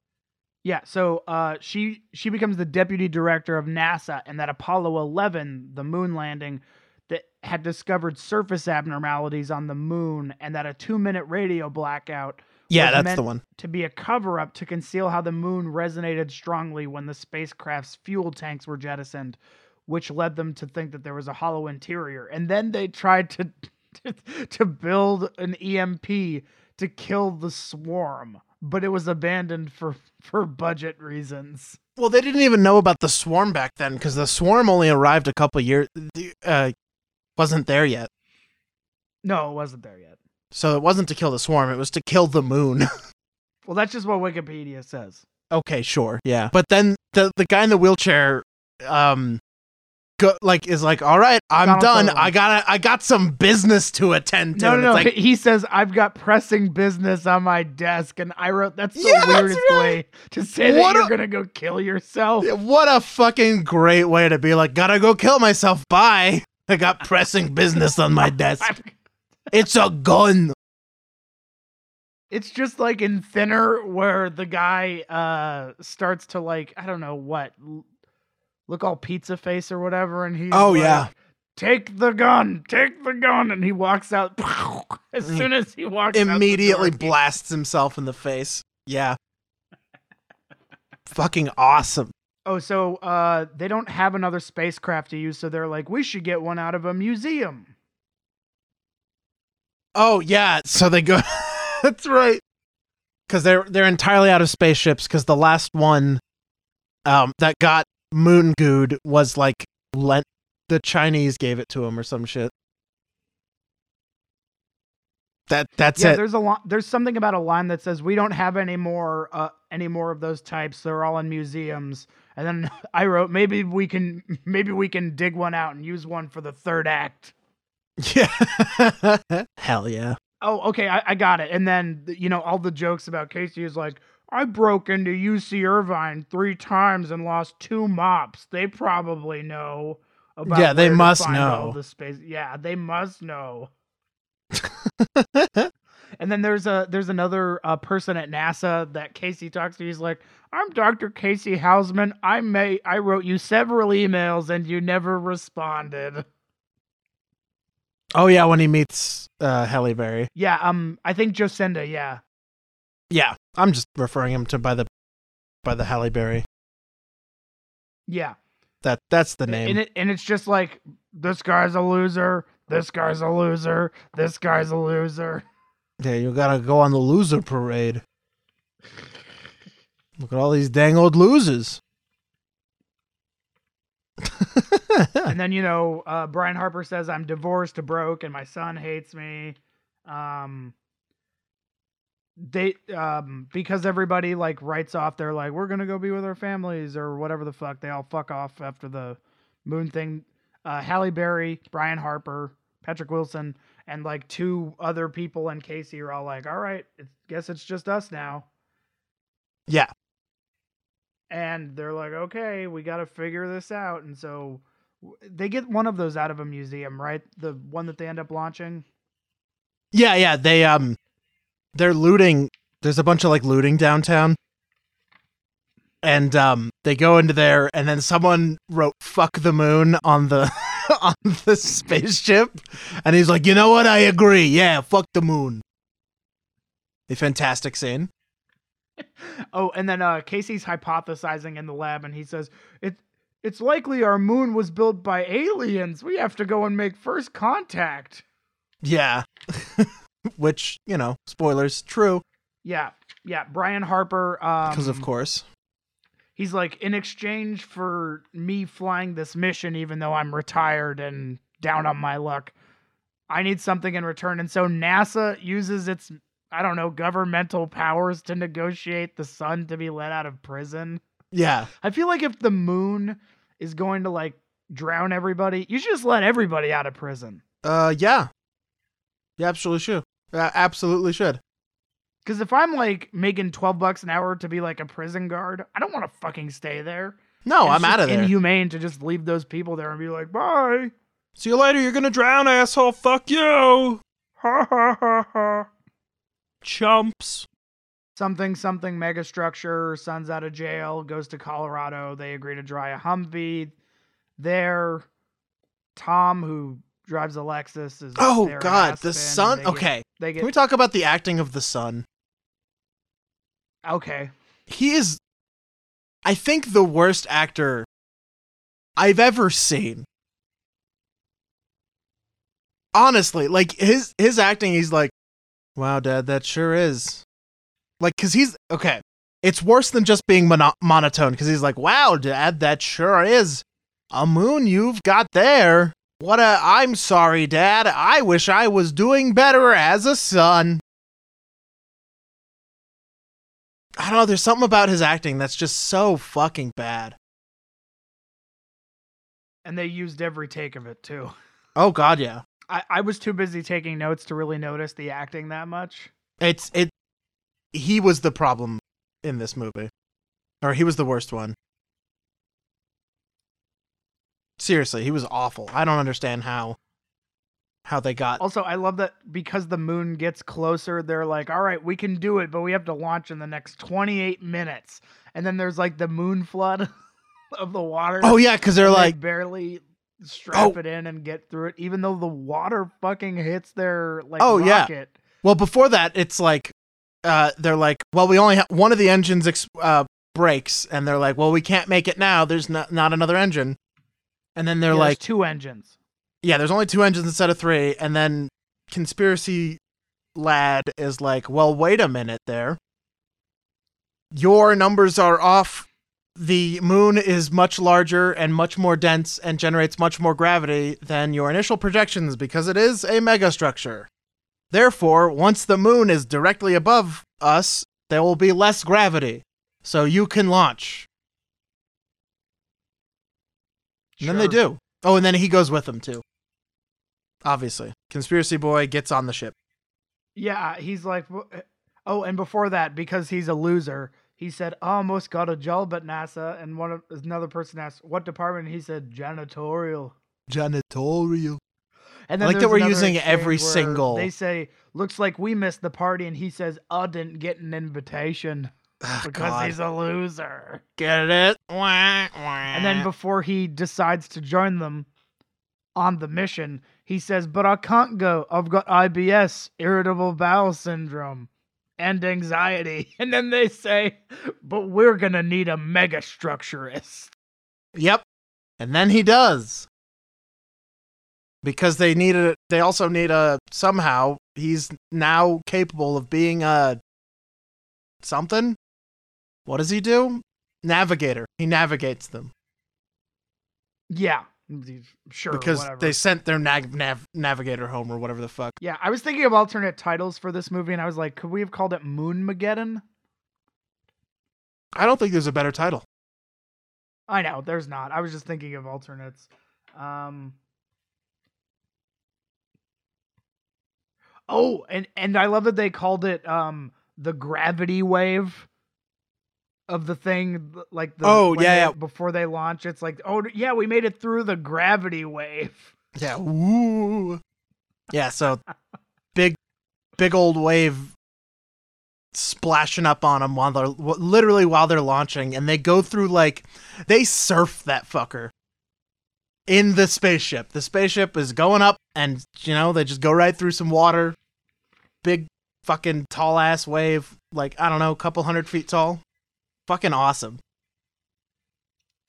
Yeah, so uh, she she becomes the deputy director of NASA, and that Apollo 11, the moon landing, had discovered surface abnormalities on the moon, and that a two minute radio blackout yeah that's the one to be a cover up to conceal how the moon resonated strongly when the spacecraft's fuel tanks were jettisoned, which led them to think that there was a hollow interior. And then they tried to to, to build an EMP to kill the swarm, but it was abandoned for for budget reasons. well they didn't even know about the swarm back then because the swarm only arrived a couple years uh wasn't there yet No, it wasn't there yet. so it wasn't to kill the swarm it was to kill the moon Well, that's just what Wikipedia says. Okay, sure. Yeah. But then the the guy in the wheelchair um go, like is like, "All right, I'm Donald done. Sutherland. I got to I got some business to attend to." No, no, no. like, he says I've got pressing business on my desk, and I wrote that's the Yeah, that's weirdest right. way to say that What you're gonna go kill yourself. what a fucking great way to be like, "Got to go kill myself. Bye. I got pressing business on my desk. It's a gun." It's just like in Thinner, where the guy uh starts to like I don't know what look all pizza face or whatever, and he Oh, like, yeah. Take the gun, take the gun, and he walks out. As soon as he walks, Immediately door, blasts himself in the face. Yeah. fucking awesome. Oh, so uh, they don't have another spacecraft to use, so they're like, we should get one out of a museum. Oh yeah, so they go. That's right. Because they're they're entirely out of spaceships. Because the last one, um, that got moon gooed was like lent. The Chinese gave it to him or some shit. That that's yeah, it. there's a lot. There's something about a line that says we don't have any more, uh, any more of those types. They're all in museums. And then I wrote, maybe we can, maybe we can dig one out and use one for the third act. Yeah. Hell yeah. Oh, okay, I, I got it. And then you know all the jokes about Casey is like, I broke into UC Irvine three times and lost two mops. They probably know about. Yeah, they must know. the space. Yeah, they must know. And then there's a there's another uh, person at NASA that Casey talks to. He's like, "I'm Dr. Casey Houseman. I may I wrote you several emails and you never responded." Oh yeah, when he meets uh, Halle Berry. Yeah, um, I think Jocinda. Yeah, Yeah, I'm just referring him to by the by the Halle Berry. yeah. That that's the name. And it and it's just like this guy's a loser. This guy's a loser. This guy's a loser. yeah, you gotta go on the loser parade. Look at all these dang old losers. and then you know uh, Brian Harper says I'm divorced, broke, and my son hates me. Um, they um because everybody like writes off. They're like, we're gonna go be with our families or whatever the fuck. They all fuck off after the moon thing. Uh, Halle Berry, Brian Harper, Patrick Wilson, and like two other people and Casey are all like, all right, it's, guess it's just us now. yeah, and they're like, okay, we got to figure this out. And so they get one of those out of a museum, right? The one that they end up launching. yeah, yeah. They um, they're looting. There's a bunch of like looting downtown, and um, they go into there, and then someone wrote "fuck the moon" on the on the spaceship, and he's like, you know what? I agree. Yeah, fuck the moon. A fantastic scene. Oh, and then uh, Casey's hypothesizing in the lab, and he says it. It's likely our moon was built by aliens. We have to go and make first contact. Yeah. Which, you know, spoilers, true. Yeah, yeah. Brian Harper. Um, Because, of course. he's like, in exchange for me flying this mission, even though I'm retired and down on my luck, I need something in return. And so NASA uses its, I don't know, governmental powers to negotiate the sun to be let out of prison. Yeah. I feel like if the moon is going to like drown everybody, you should just let everybody out of prison. Uh, yeah. You absolutely should. Uh, absolutely should. Because if I'm like making 12 bucks an hour to be like a prison guard, I don't want to fucking stay there. No, It's I'm out of there. Inhumane to just leave those people there and be like, bye. See you later. You're going to drown, asshole. Fuck you. Ha ha ha ha. Chumps. Something, something mega structure. Son's out of jail, goes to Colorado. They agree to dry a Humvee. There, Tom, who drives a Lexus, is. Oh, there God. The son? sun. They get- Okay. They Can we talk about the acting of the son? Okay. He is, I think, the worst actor I've ever seen. Honestly, like his his acting, he's like, "Wow, Dad, that sure is." Like, cause he's okay. It's worse than just being mono- monotone. Cause he's like, "Wow, Dad, that sure is a moon you've got there." What a! I'm sorry, Dad. I wish I was doing better as a son. I don't know. There's something about his acting that's just so fucking bad. And they used every take of it, too. Oh God, yeah. I, I was too busy taking notes to really notice the acting that much. It's it. He was the problem in this movie, or he was the worst one. Seriously, he was awful. I don't understand how how they got. Also, I love that because the moon gets closer, they're like, all right, we can do it, but we have to launch in the next 28 minutes. And then there's like the moon flood of the water. Oh yeah, because they're and they like, barely strap Oh. it in and get through it, even though the water fucking hits their like Oh, yeah. well, before that, it's like, uh, they're like, well, we only have one of the engines ex- uh breaks, and they're like, well, we can't make it now. There's not not another engine, and then they're Yeah, like, two engines. yeah, there's only two engines instead of three, and then conspiracy lad is like, well, wait a minute there. Your numbers are off. The moon is much larger and much more dense and generates much more gravity than your initial projections because it is a megastructure. Therefore, once the moon is directly above us, there will be less gravity. So you can launch. And then they do. Oh, and then he goes with them too. Obviously. Conspiracy boy gets on the ship. Yeah, he's like, oh, and before that, because he's a loser, he said, almost got a job at NASA. And one of another person asked, what department? He said, janitorial. Janitorial. And I like that we're using every single- They say, "Looks like we missed the party," and he says, "I didn't get an invitation Ah, because God. he's a loser." Get it? Wah, And then before he decides to join them on the mission, he says, "But I can't go. I've got IBS, irritable bowel syndrome." And anxiety. And then they say, but we're going to need a mega structurist. Yep. And then he does. Because they need a they also need a somehow he's now capable of being a something. What does he do? Navigator. He navigates them Yeah. Sure. because whatever. they sent their nav- nav- navigator home or whatever the fuck. Yeah, I was thinking of alternate titles for this movie, and I was like, could we have called it Moon Mageddon? I don't think there's a better title. I know, there's not. I was just thinking of alternates. Um. Oh, and and I love that they called it um the gravity wave of the thing, like the Oh, yeah, yeah. before they launch. It's like, oh yeah, we made it through the gravity wave. Yeah. Woo. Yeah, so big big old wave splashing up on them while they're literally while they're launching and they go through like they surf that fucker in the spaceship. The spaceship is going up and you know, they just go right through some water. Big fucking tall ass wave, like I don't know, a couple hundred feet tall. Fucking awesome.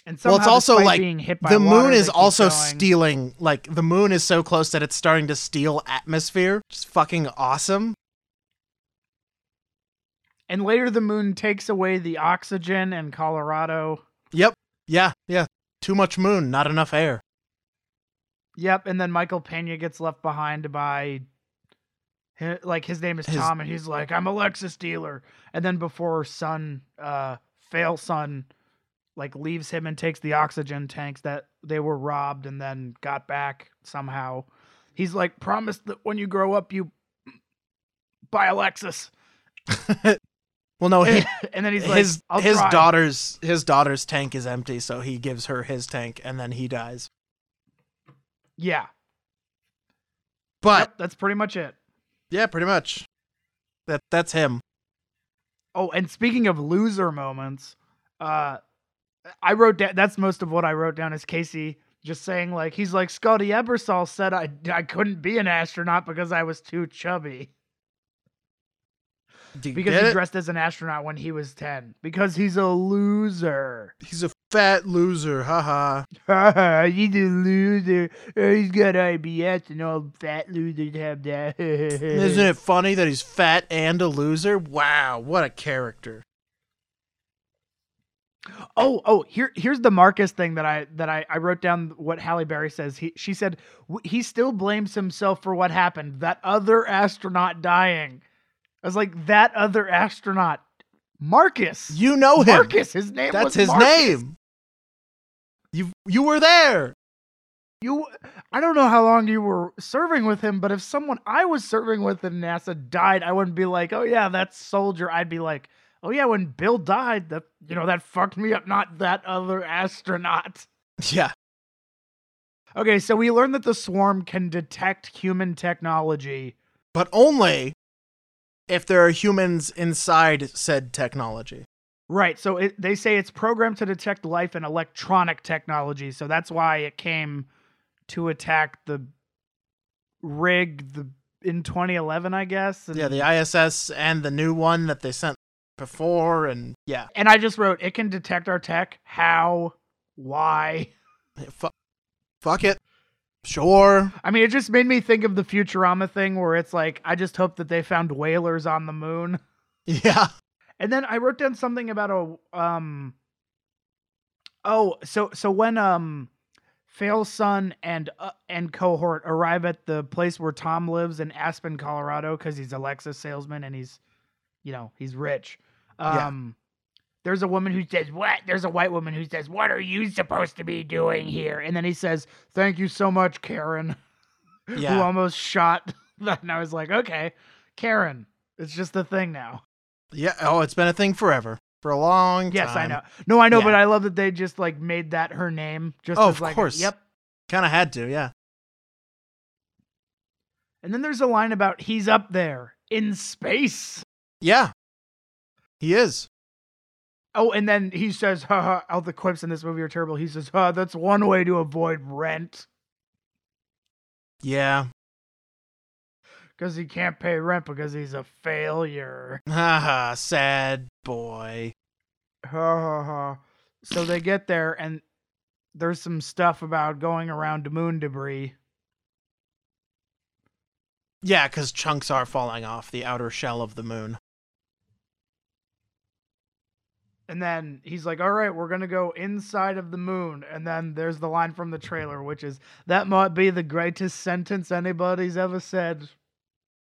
And Well, it's somehow, also, like, being hit by the moon is also going. stealing like the moon is so close that it's starting to steal atmosphere just fucking awesome And later, the moon takes away the oxygen in Colorado. yep yeah yeah too much moon not enough air Yep, and then Michael Pena gets left behind by, like his name is His- Tom, and he's like, "I'm a Lexus dealer." And then before Son, uh, Fail Son, like leaves him and takes the oxygen tanks that they were robbed and then got back somehow. He's like, "Promise that when you grow up, you buy a Lexus." well no he, and then he's like, his his try. daughter's his daughter's tank is empty so he gives her his tank and then he dies Yeah, but yep, that's pretty much it. Yeah pretty much that that's him Oh, and speaking of loser moments, uh, I wrote down. That's most of what I wrote down. Is Casey just saying like he's like Scotty Ebersol said I I couldn't be an astronaut because I was too chubby because get he it? dressed as an astronaut when he was ten because he's a loser. he's a fat loser haha he's a loser. Oh, he's got IBS and all fat losers have that. isn't it funny that he's fat and a loser wow what a character Oh, oh, here, here's the Marcus thing that I that I, I wrote down. What Halle Berry says. He she said he still blames himself for what happened. That other astronaut dying. I was like, that other astronaut, Marcus. you know him Marcus. His name. That's his Marcus. name. You you were there. You. I don't know how long you were serving with him, but if someone I was serving with in NASA died, I wouldn't be like, oh yeah, that soldier. I'd be like, oh yeah, when Bill died, that you know that fucked me up. Not that other astronaut. Yeah. Okay, so we learned that the swarm can detect human technology. But only if there are humans inside said technology. Right, so it, they say it's programmed to detect life and electronic technology, so that's why it came to attack the rig the in 2011, I guess. And, Yeah, the ISS and the new one that they sent before and yeah. and I just wrote it can detect our tech. How? Why? Fu- fuck it. Sure. I mean, it just made me think of the Futurama thing where it's like, I just hope that they found whalers on the moon. Yeah. And then I wrote down something about a um Oh, so so when um Fail's son and uh, and cohort arrive at the place where Tom lives in Aspen, Colorado cuz he's a Lexus salesman and he's you know, he's rich. Yeah. Um there's a woman who says, "What?" There's a white woman who says, "What are you supposed to be doing here?" And then he says, "Thank you so much, Karen." Yeah. Who almost shot and I was like, "Okay, Karen, it's just a thing now." Yeah. Oh, it's been a thing forever. For a long time. Yes, I know. No, I know, Yeah. but I love that they just like made that her name. Just Oh, as, of like, course. Yep. Kind of had to, yeah. And then there's a line about he's up there in space. Yeah. He is. Oh, and then he says, haha, all the quips in this movie are terrible. He says, huh, that's one way to avoid rent Yeah. Because he can't pay rent because he's a failure. Haha, sad boy. Ha ha ha. So they get there and there's some stuff about going around moon debris. Yeah, because chunks are falling off the outer shell of the moon. And then he's like, all right, we're going to go inside of the moon. And then there's the line from the trailer, which is, that might be the greatest sentence anybody's ever said.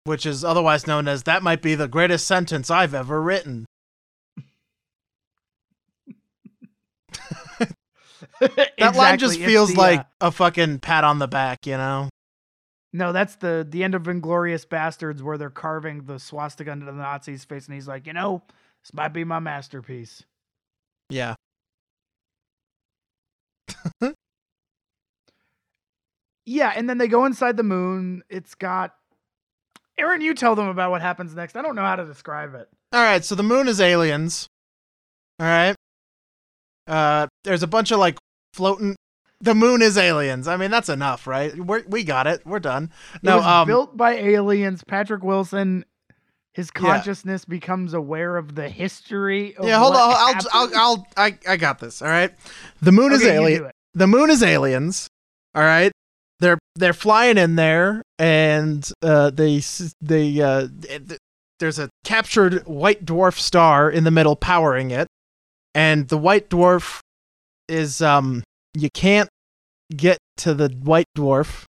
Which is otherwise known as that might be the greatest sentence I've ever written. That line just feels like uh, a fucking pat on the back, you know? no, that's the the end of Inglourious Basterds where they're carving the swastika into the Nazi's face, and he's like, you know, this might be my masterpiece. Yeah. Yeah, and then they go inside the moon. It's got Aaron, you tell them about what happens next. I don't know how to describe it. All right, so the moon is aliens. All right. Uh, there's a bunch of like floating. The moon is aliens. I mean, that's enough, right? We're, we got it. We're done. No, um, built by aliens. Patrick Wilson, his Yeah. consciousness becomes aware of the history. Of yeah. Hold on. I'll, I'll, happened. I'll, I, I got this. All right. The moon is Okay, you alien. the moon is aliens. All right. They're they're flying in there, and uh, they they uh, there's a captured white dwarf star in the middle powering it, and the white dwarf is um you can't get to the white dwarf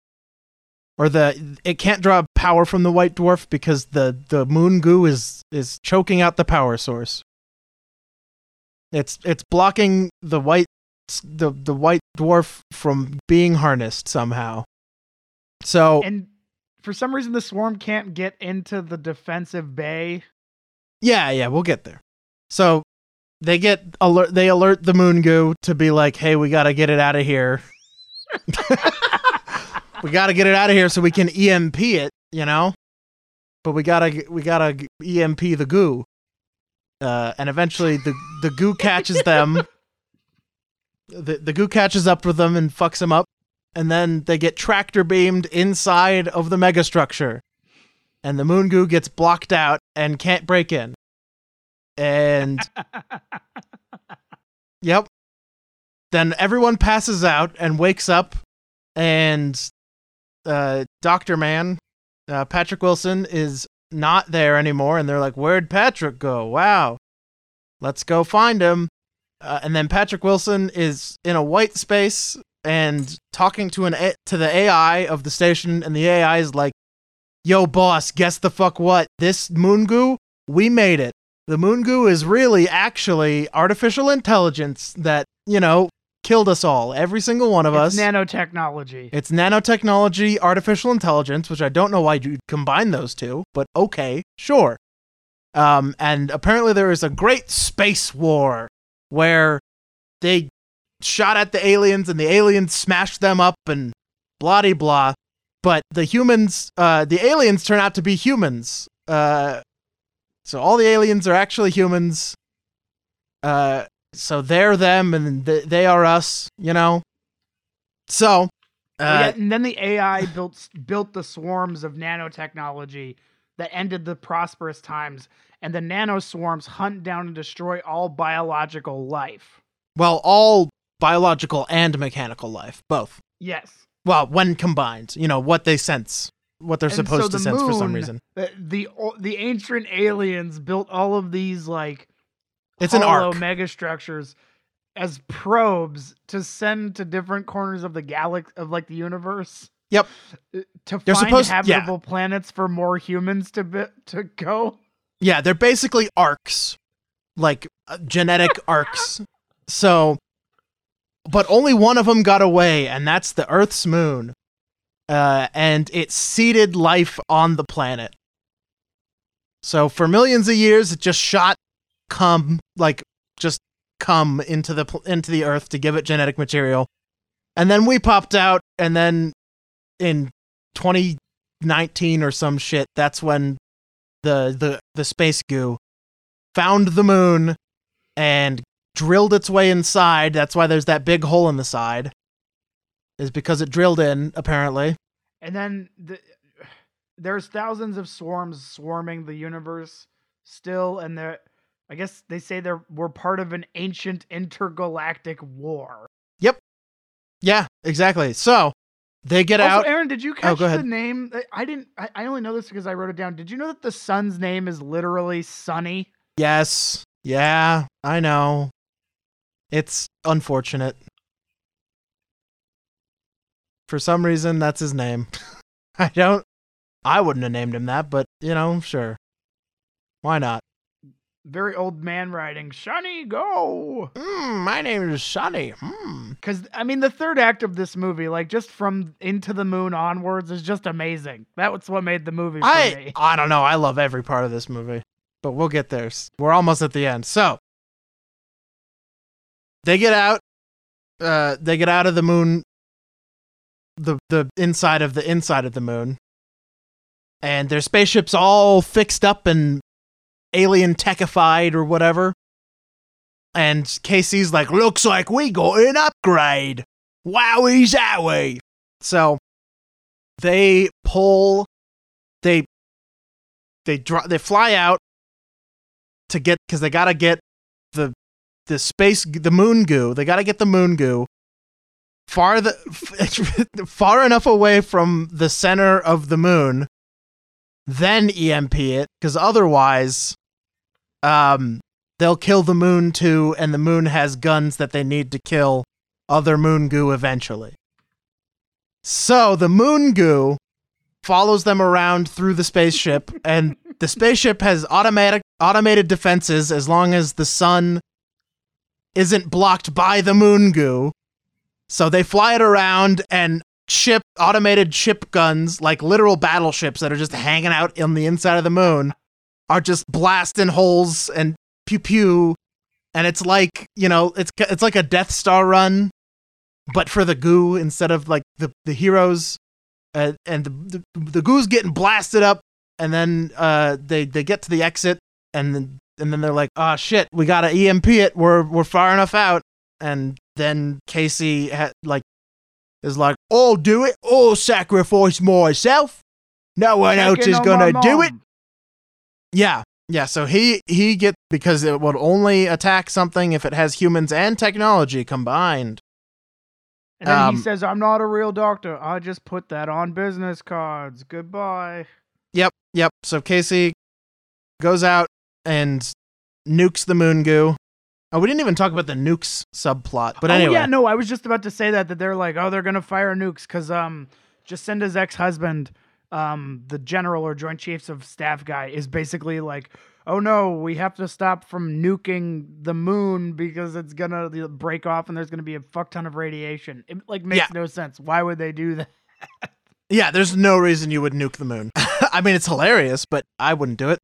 or the it can't draw power from the white dwarf because the the moon goo is is choking out the power source. It's it's blocking the white the the white dwarf from being harnessed somehow so And for some reason, the swarm can't get into the defensive bay. Yeah, yeah, we'll get there. So they get alert. They alert the moon goo to be like, "Hey, we got to get it out of here. we got to get it out of here so we can EMP it, you know. But we gotta we gotta EMP the goo, uh, and eventually the the goo catches them. The the goo catches up with them and fucks them up, and then they get tractor beamed inside of the megastructure and the moon goo gets blocked out and can't break in. And yep. Then everyone passes out and wakes up, and uh, Doctor Man, uh, Patrick Wilson, is not there anymore. And they're like, "Where'd Patrick go? Wow, let's go find him." Uh, and then Patrick Wilson is in a white space and talking to an A- to the AI of the station, and the AI is like yo boss guess the fuck what? This moon goo we made it. The moon goo is really actually artificial intelligence that you know killed us all every single one of it's us. nanotechnology. it's nanotechnology artificial intelligence which i don't know why you combine those two but okay sure. Um, and apparently there is a great space war where they shot at the aliens and the aliens smashed them up and blah de blah. But the humans uh the aliens turn out to be humans. Uh so all the aliens are actually humans. Uh so they're them and th- they are us you know? So yeah, uh and then the AI built built the swarms of nanotechnology that ended the prosperous times, and the nanoswarms hunt down and destroy all biological life. well all biological and mechanical life both Yes. well when combined you know what they sense what they're And supposed so to the sense for some reason The, the the ancient aliens built all of these like it's an ark megastructures as probes to send to different corners of the galaxy of like the universe. Yep. Uh, To They're find supposed- yeah. habitable planets for more humans to be, to go. Yeah, they're basically arks, like uh, genetic arks. So, but only one of them got away, and that's the Earth's moon. Uh, and it seeded life on the planet. So for millions of years, it just shot cum, like just cum into the into the Earth to give it genetic material, and then we popped out, and then in 2019 or some shit, that's when the the the space goo found the moon and drilled its way inside. That's why there's that big hole in the side. Is because it drilled in apparently. And then the, there's thousands of swarms swarming the universe still, and they're. I guess they say they're we're part of an ancient intergalactic war. Yep. Yeah, exactly. So, they get also, out Aaron, did you oh, catch go the name? I- I didn't. I, I only know this because I wrote it down. Did you know that the sun's name is literally Sunny? Yes. Yeah, I know. It's unfortunate. For some reason, that's his name. I don't. I wouldn't have named him that, but, you know, sure. Why not? Very old man writing. Sunny, go. Hmm, my name is Sonny. Hmm. Because I mean, the third act of this movie, like just from Into the Moon onwards, is just amazing. That was what made the movie for I me. I don't know. I love every part of this movie, but we'll get there. We're almost at the end. So they get out. Uh, they get out of the moon. The the inside of the inside of the moon, and their spaceship's all fixed up and alien techified or whatever. And Casey's like, "Looks like we got an upgrade." Wowie zowie! So they pull they they dro- they fly out to get because they gotta get the the space the moon goo they gotta get the moon goo far the far enough away from the center of the moon then emp it because otherwise um they'll kill the moon too and the moon has guns that they need to kill other moon goo eventually. So the moon goo follows them around through the spaceship and the spaceship has automatic automated defenses as long as the sun isn't blocked by the moon goo. So they fly it around and ship automated ship guns like literal battleships that are just hanging out on the inside of the moon are just blasting holes and pew pew and it's like you know it's it's like a death star run but for the goo instead of like the the heroes uh, and the, the the goo's getting blasted up, and then uh, they they get to the exit, and then and then they're like, "Ah, shit, we gotta EMP it. We're we're far enough out." And then Casey ha- like is like, "I'll do it. I'll sacrifice myself. No one else is on gonna do it." Yeah, yeah. So he he get because it would only attack something if it has humans and technology combined. And then Um, he says, "I'm not a real doctor. I just put that on business cards. Goodbye." Yep, yep. So Casey goes out and nukes the moon goo. Oh, we didn't even talk about the nukes subplot. But anyway, oh yeah, no, I was just about to say that that they're like, oh, they're gonna fire nukes because um, Jocinda's ex-husband, um, the general or Joint Chiefs of Staff guy, is basically like, oh no, we have to stop from nuking the moon because it's gonna break off and there's gonna be a fuck ton of radiation. It like makes Yeah. no sense. Why would they do that? yeah, there's no reason you would nuke the moon. I mean, it's hilarious, but I wouldn't do it.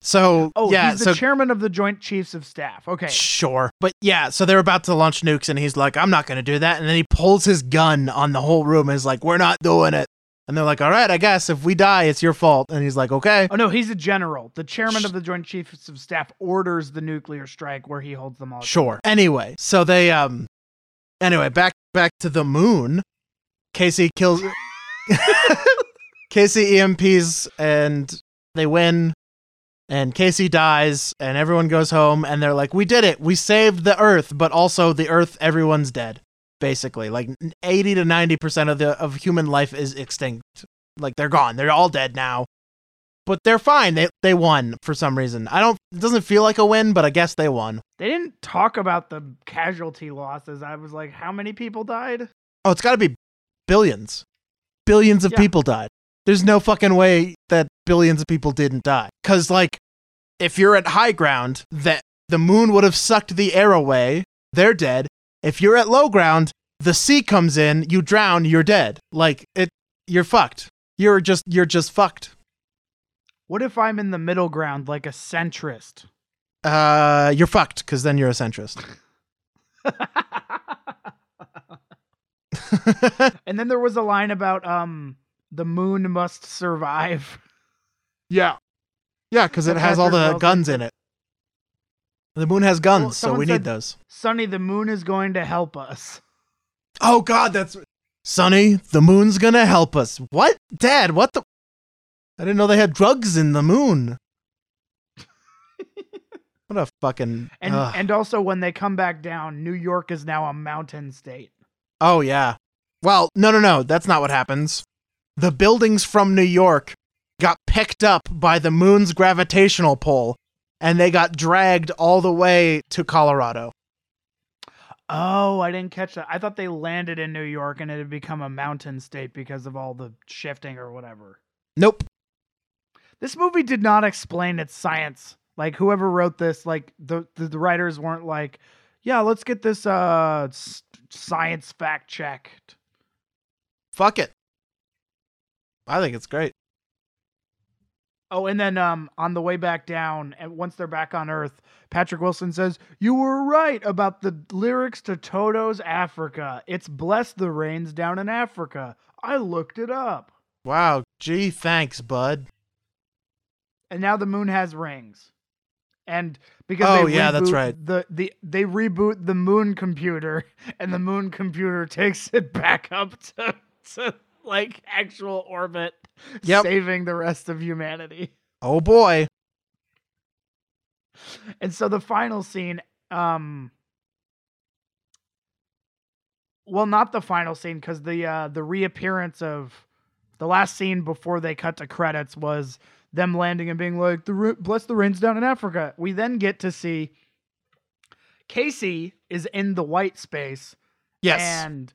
So Oh, yeah, he's the so chairman of the Joint Chiefs of Staff. Okay. Sure. But yeah, so they're about to launch nukes, and he's like, I'm not going to do that. And then he pulls his gun on the whole room and is like, We're not doing it. And they're like, All right, I guess if we die, it's your fault. And he's like, Okay. Oh no, he's a general. The chairman of the Joint Chiefs of Staff orders the nuclear strike where he holds them all. Sure. Anyway, so they, um, anyway, back, back to the moon. Casey kills, Casey EMPs, and they win. And Casey dies, and everyone goes home, and they're like, "We did it! We saved the Earth, but also the Earth. Everyone's dead, basically. Like eighty to ninety percent of the of human life is extinct. Like they're gone. They're all dead now. But they're fine. They they won for some reason. I don't. It doesn't feel like a win, but I guess they won. They didn't talk about the casualty losses. I was like, how many people died? Oh, it's got to be billions. Billions of Yeah. people died. There's no fucking way that billions of people didn't die. Cuz like if you're at high ground, that the moon would have sucked the air away. They're dead. If you're at low ground, the sea comes in, you drown, you're dead. Like it you're fucked. You're just you're just fucked. What if I'm in the middle ground like a centrist? Uh you're fucked cuz then you're a centrist. and then there was a line about um the moon must survive. Yeah. Yeah, because it has all the guns in it. The moon has guns, Well, so we said- need those. Sonny, the moon is going to help us. Oh God, that's Sonny. The moon's gonna help us. What, Dad? What the? I didn't know they had drugs in the moon. what a fucking. And ugh. and also when they come back down, New York is now a mountain state. oh yeah. Well, no, no, no. That's not what happens. The buildings from New York got picked up by the moon's gravitational pull, and they got dragged all the way to Colorado. Oh, I didn't catch that. I thought they landed in New York and it had become a mountain state because of all the shifting or whatever. Nope. This movie did not explain its science. Like whoever wrote this, like the the, the writers weren't like, yeah, let's get this uh science fact checked. Fuck it. I think it's great. Oh, and then um on the way back down, and once they're back on Earth, Patrick Wilson says, "You were right about the lyrics to Toto's Africa. It's bless the rains down in Africa. I looked it up." Wow. Gee, thanks, bud. and now the moon has rings. And because Oh, they yeah, that's right. The the they reboot the moon computer, and the moon computer takes it back up to, to like actual orbit, Yep. saving the rest of humanity. Oh boy. And so the final scene, um, well, not the final scene because the uh, the reappearance of the last scene before they cut to credits was them landing and being like, "The bless the rains down in Africa." We then get to see Casey is in the white space, Yes. and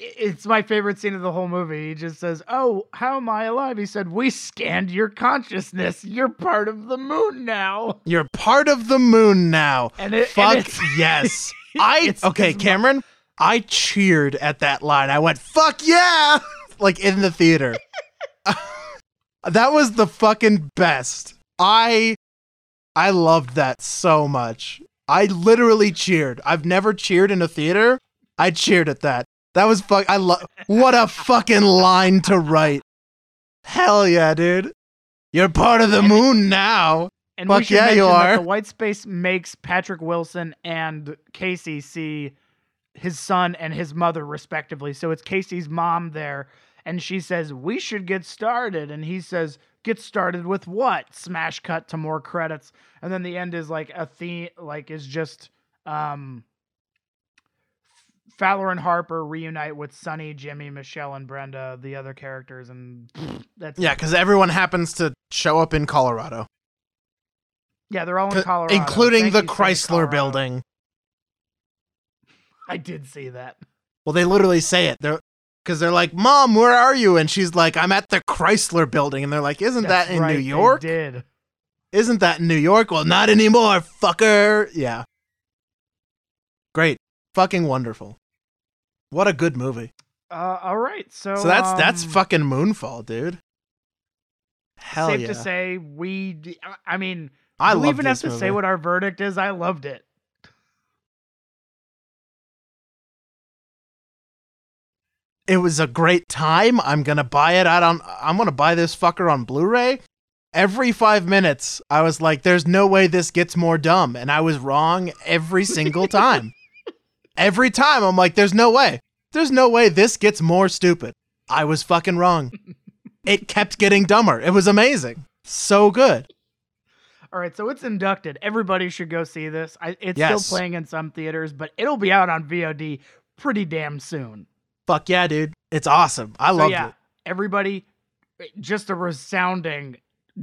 it's my favorite scene of the whole movie. He just says, "Oh, how am I alive?" He said, "We scanned your consciousness. You're part of the moon now." You're part of the moon now. And it, and Fuck it's- yes. I okay, Cameron. I cheered at that line. I went, "Fuck yeah!" like in the theater. that was the fucking best. I I loved that so much. I literally cheered. I've never cheered in a theater. I cheered at that. That was fuck. I love. What a fucking line to write. Hell yeah, dude. You're part of the And- moon now. And Fuck yeah, you are. the white space makes Patrick Wilson and Casey see his son and his mother respectively. So it's Casey's mom there, and she says, "We should get started," and he says, "Get started with what?" Smash cut to more credits, and then the end is like a theme, like is just um. Fowler and Harper reunite with Sonny, Jimmy, Michelle, and Brenda, the other characters, and that's Yeah, because everyone happens to show up in Colorado, yeah, they're all in Colorado, including Thank the Chrysler building. I did see that. Well, they literally say it. They're because they're like, "Mom, where are you?" And she's like, "I'm at the Chrysler building." And they're like, "Isn't That's that in right, New they York? did. Isn't that in New York?" Well, not anymore, fucker. Yeah. Great, fucking wonderful. What a good movie. Uh, all right, so So that's that's um, fucking Moonfall, dude. Hell safe yeah! to say we. I mean, I we even have to movie. say what our verdict is? I loved it. it was a great time. I'm gonna buy it out on. I'm gonna buy this fucker on Blu-ray. Every five minutes, I was like, "There's no way this gets more dumb," and I was wrong every single time. Every time, I'm like, "There's no way. There's no way this gets more stupid." I was fucking wrong. it kept getting dumber. It was amazing. So good. All right, so it's inducted. Everybody should go see this. I, it's Yes. still playing in some theaters, but it'll be out on VOD pretty damn soon. Fuck yeah, dude. It's awesome. I So loved yeah, it. everybody, just a resounding,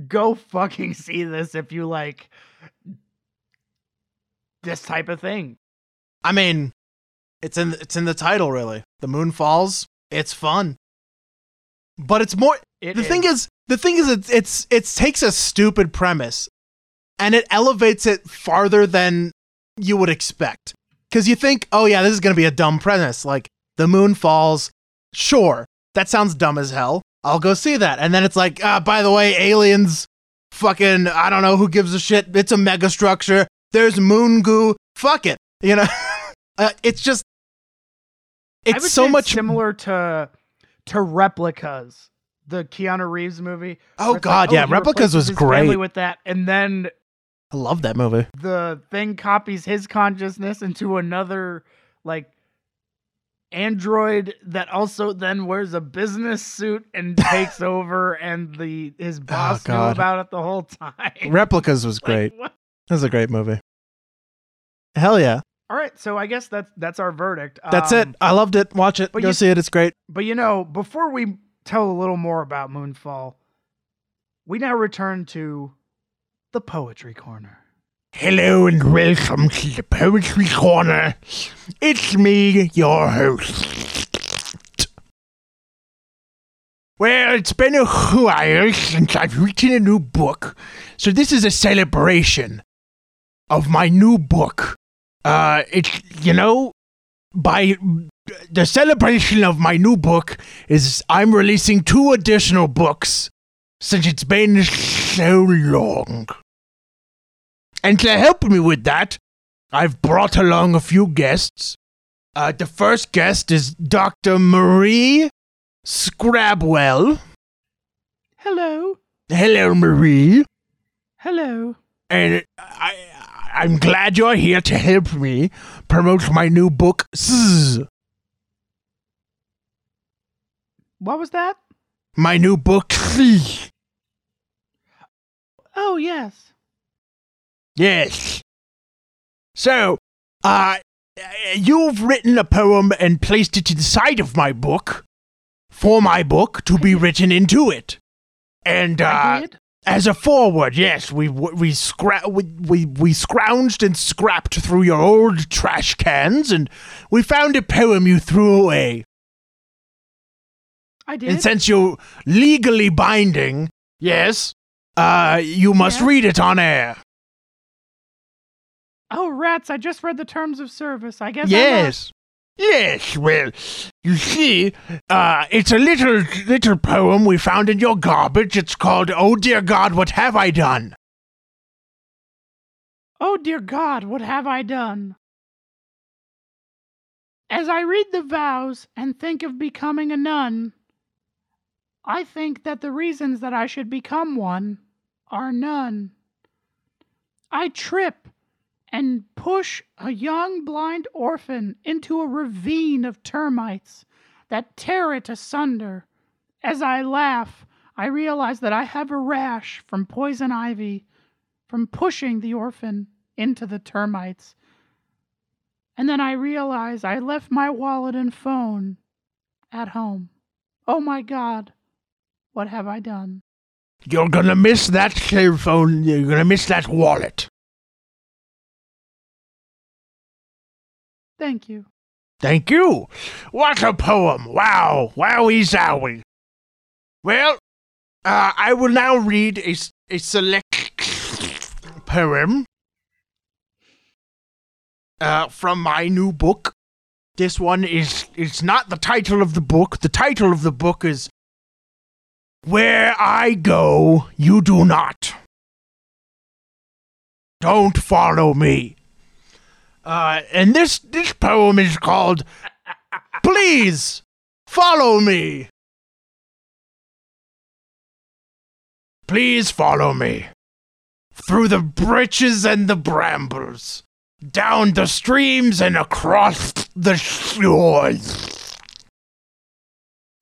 go fucking see this if you like this type of thing. I mean, it's in it's in the title really. The moon falls. It's fun. But it's more It the thing is the thing is it's it's it takes a stupid premise and it elevates it farther than you would expect. Cuz you think, "Oh yeah, this is going to be a dumb premise like the moon falls." Sure. That sounds dumb as hell. I'll go see that. And then it's like, "Ah, by the way, aliens fucking I don't know who gives a shit. It's a mega structure. There's moon goo. Fuck it." You know? uh, it's just it's so much similar to to replicas, the Keanu Reeves movie. Oh God, like, yeah, he replicas was great. with that, and then I love that movie. the thing copies his consciousness into another like android that also then wears a business suit and takes over and the his oh, boss knew Oh, God. about it the whole time. Replicas was Like, great. what? That was a great movie. Hell yeah. All right, so I guess that's that's our verdict. That's Um, it. I loved it. Watch it. Go you- see it. It's great. But you know, before we tell a little more about Moonfall, we now return to the poetry corner. Hello and welcome to the Poetry Corner. It's me, your host. Well, it's been a while since I've written a new book, so this is a celebration of my new book. Uh, it's, you know, by the celebration of my new book is I'm releasing two additional books since it's been so long. And to help me with that, I've brought along a few guests. Uh, the first guest is Dr. Marie Scrabwell. Hello. Hello, Marie. Hello. And I, I'm glad you're here to help me promote my new book, Zzz. What was that? My new book, Zzz. Oh, yes. Yes. So, uh, you've written a poem and placed it inside of my book for my book to be written into it. And uh, I did. As a forward, yes, we we scra- we, we we scrounged and scrapped through your old trash cans, and we found a poem you threw away. I did. And since you're legally binding, yes, uh, you must Yeah. read it on air. oh, rats! I just read the terms of service. I guess. Yes. Yes, well, you see, uh, it's a little little poem we found in your garbage. It's called "Oh Dear God, What Have I Done?" Oh dear God, what have I done? As I read the vows and think of becoming a nun, I think that the reasons that I should become one are none. I trip and push a young blind orphan into a ravine of termites that tear it asunder. As I laugh, I realize that I have a rash from poison ivy from pushing the orphan into the termites. And then I realize I left my wallet and phone at home. Oh my God, what have I done? You're gonna miss that cell phone. You're gonna miss that wallet. Thank you. Thank you. What a poem! Wow, wowie zowie. Well, uh, I will now read a, a select poem uh, from my new book. This one is it's not the title of the book. The title of the book is Where I Go, You Do Not. Don't follow me. Uh, and this this poem is called Please Follow Me. Please follow me through the breaches and the brambles, down the streams and across the shores.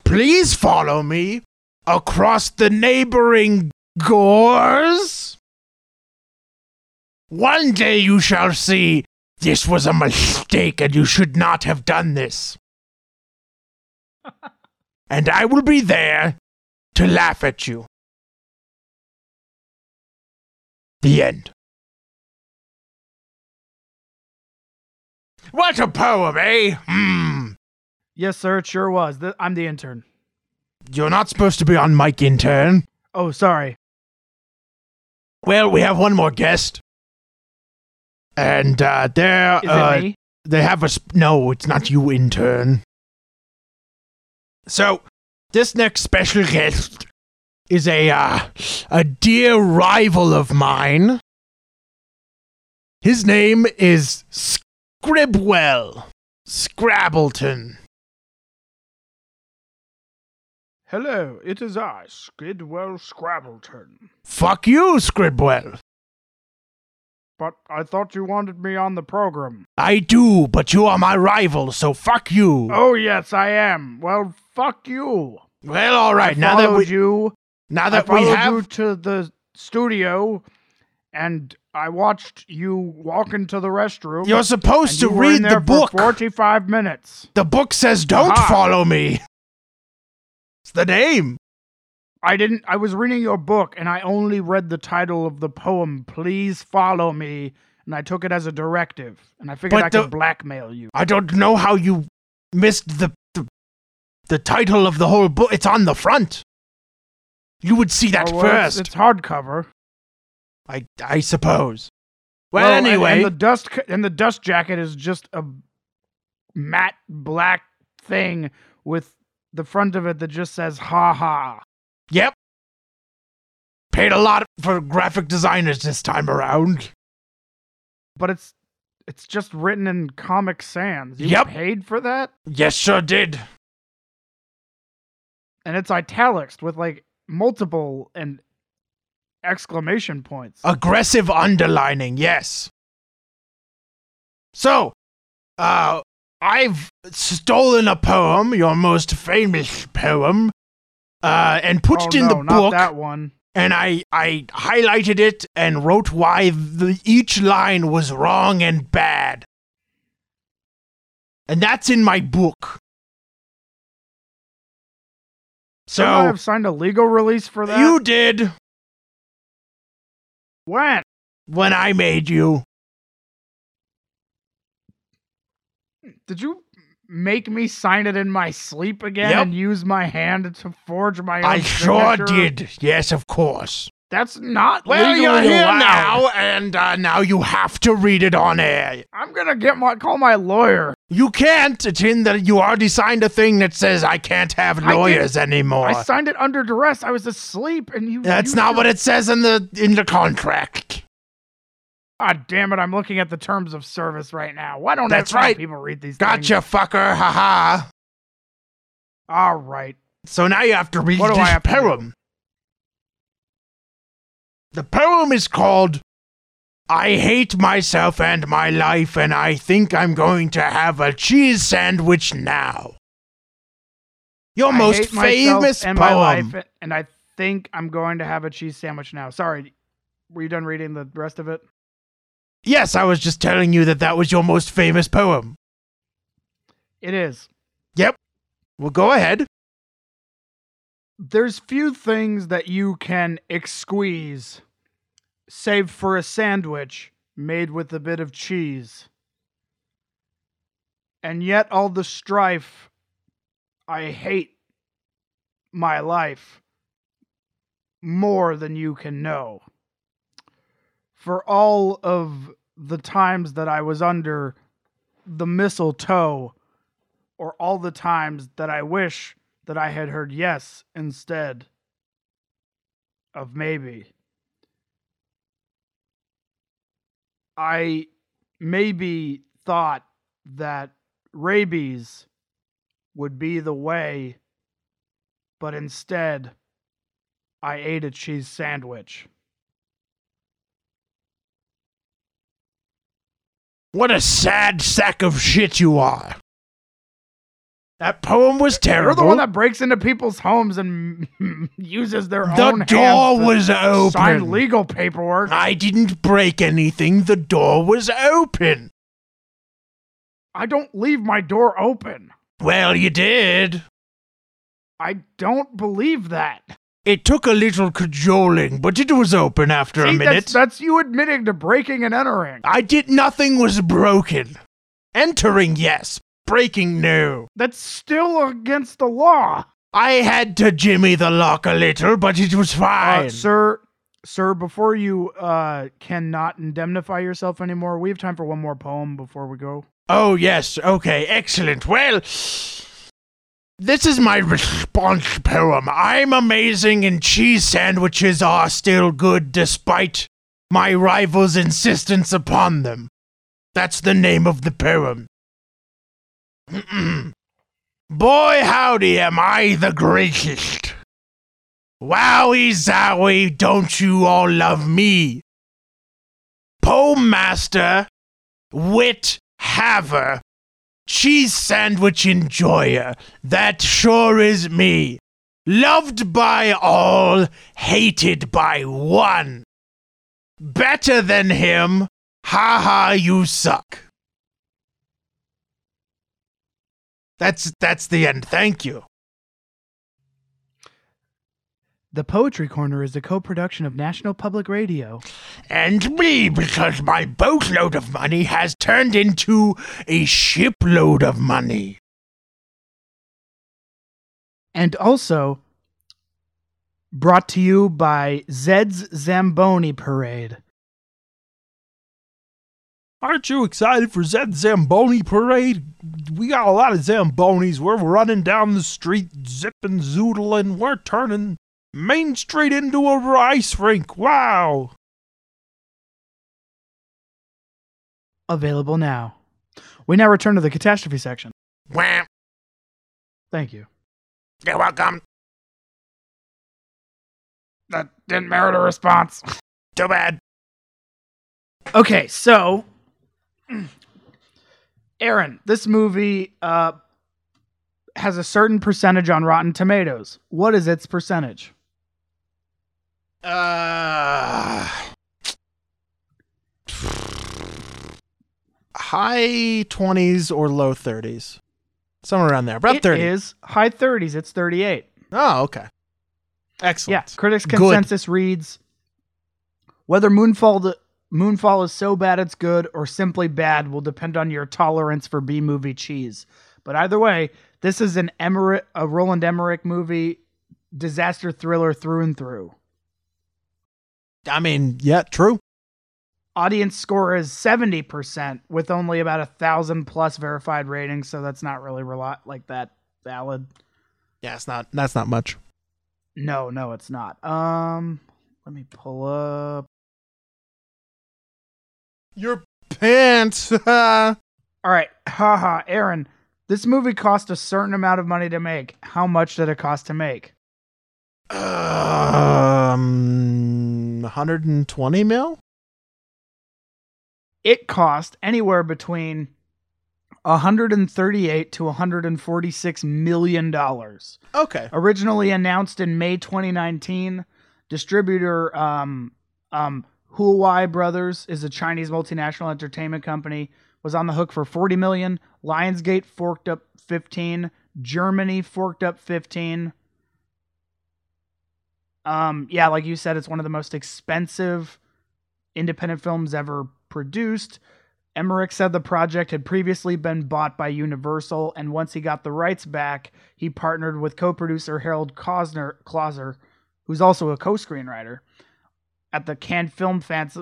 Please follow me across the neighboring gores. One day you shall see this was a mistake and you should not have done this. and I will be there to laugh at you. The end. What a poem, eh? Hmm. Yes, sir, it sure was. Th- I'm the intern. You're not supposed to be on mic intern. Oh, sorry. Well, we have one more guest. And uh, they're Is uh, it me? they have a sp- no it's not you intern so this next special guest is a uh, a dear rival of mine his name is scribwell scrabbleton Hello, it is I, Skidwell Scrabbleton. Fuck you, Scribwell. But I thought you wanted me on the program. I do, but you are my rival, so fuck you. Oh yes, I am. Well, fuck you. Well, all right. I Now that we you, now that we have you to the studio, and I watched you walk into the restroom. you're supposed you to in read the book. for forty-five minutes. The book says don't Aha. follow me. It's the name. I didn't. I was reading your book, and I only read the title of the poem. Please follow me, and I took it as a directive, and I figured But I the- could blackmail you. I don't know how you missed the the, the title of the whole book. It's on the front. You would see that Oh, well, first. It's, hardcover. I I suppose. Well, Well, anyway, and, the dust and the dust jacket is just a matte black thing with the front of it that just says "ha ha." Yep. Paid a lot for graphic designers this time around. But it's it's just written in Comic Sans. You Yep. paid for that, Yes, sure did. and it's italics with like multiple and exclamation points. Aggressive underlining, yes. So, uh, I've stolen a poem, your most famous poem, uh, and put oh, it in no, the not book, that one. and I, I highlighted it and wrote why the, each line was wrong and bad. And that's in my book. Shouldn't I So, have signed a legal release for that. you did when? when I made you. Did you make me sign it in my sleep again Yep. and use my hand to forge my own I sure did. Yes, of course. That's not Well, you're here allowed. now, and uh, now you have to read it on air. I'm gonna get my call my lawyer. You can't. It's in that you already signed a thing that says I can't have I lawyers anymore. I signed it under duress. I was asleep, and you. That's you not what it says in the in the contract. God damn it! I'm looking at the terms of service right now. Why don't That's I- why don't right. people read these? Gotcha, Things? fucker. Ha ha. All right. So now you have to read What do this I have poem. The poem is called I hate myself and my life, and I think I'm going to have a cheese sandwich now. Your I most famous and poem. life, and I think I'm going to have a cheese sandwich now. Sorry. Were you done reading the rest of it? Yes, I was just telling you that that was your most famous poem. It is. Yep. Well, go ahead. There's few things that you can exqueeze, save for a sandwich made with a bit of cheese. And yet, all the strife, I hate my life more than you can know. For all of the times that I was under the mistletoe, or all the times that I wish that I had heard yes instead of maybe. I maybe thought that rabies would be the way, but instead I ate a cheese sandwich. What a sad sack of shit you are. That poem was terrible. You're the one that breaks into people's homes and uses their the own door hands to was open. sign legal paperwork. I didn't break anything. The door was open. I don't leave my door open. Well, you did. I don't believe that. It took a little cajoling, but it was open after a minute. That's, that's you admitting to breaking and entering. I did nothing was broken. Entering, yes. Breaking, no. That's still against the law. I had to jimmy the lock a little, but it was fine. Uh, sir, sir, before you uh, cannot indemnify yourself anymore, we have time for one more poem before we go. Oh, yes. Okay, excellent. Well, this is my response poem. I'm amazing, and cheese sandwiches are still good despite my rival's insistence upon them. That's the name of the poem. Boy, howdy, am I the greatest. Wowie zowie, don't you all love me? Poem master, wit haver, cheese sandwich enjoyer, that sure is me. Loved by all, hated by one. Better than him, ha ha, you suck. That's that's the end. Thank you. The Poetry Corner is a co production of National Public Radio. And me, because my boatload of money has turned into a shipload of money. And also brought to you by Zed's Zamboni Parade. Aren't you excited for Zed Zamboni Parade? We got a lot of Zambonis. We're running down the street, zipping, zoodling. We're turning Main Street into a ice rink. Wow. Available now. We now return to the catastrophe section. Wham! Thank you. You're welcome. That didn't merit a response. Too bad. Okay, so Aaron, this movie uh, has a certain percentage on Rotten Tomatoes. What is its percentage? Uh, high 20s or low 30s. Somewhere around there. About It 30. is high 30s. It's 38. Oh, okay. Excellent. Yeah, critics' Good. consensus reads whether Moonfall Moonfall is so bad it's good or simply bad will depend on your tolerance for B movie cheese. But either way, this is an Emmerich, a Roland Emmerich movie, disaster thriller through and through. I mean, yeah, true. Audience score is 70% with only about a thousand plus verified ratings, so that's not really rel- like that valid. Yeah, it's not, that's not much. No, no, it's not. Um, let me pull up. Your pants. All right, haha, Aaron. This movie cost a certain amount of money to make. How much did it cost to make? um, 120 mil? It cost anywhere between 138 to 146 million dollars. Okay. Originally announced in May 2019, distributor um um Huayi Brothers is a Chinese multinational entertainment company was on the hook for 40 million. Lionsgate forked up 15. Germany forked up 15. Um yeah, like you said it's one of the most expensive independent films ever produced. Emmerich said the project had previously been bought by Universal, and once he got the rights back, he partnered with co-producer Harold Klausner, Klauser, who's also a co-screenwriter, at the Cannes Film Fans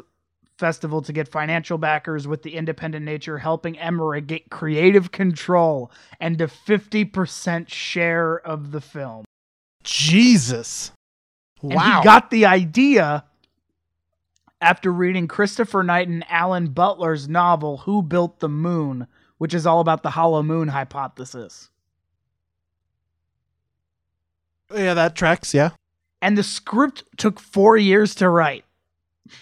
Festival to get financial backers with the independent nature helping Emmerich get creative control and a 50% share of the film. Jesus. And Wow. he got the idea after reading Christopher Knight and Alan Butler's novel Who Built the Moon, which is all about the hollow moon hypothesis. yeah, that tracks. Yeah. And the script took 4 years to write. It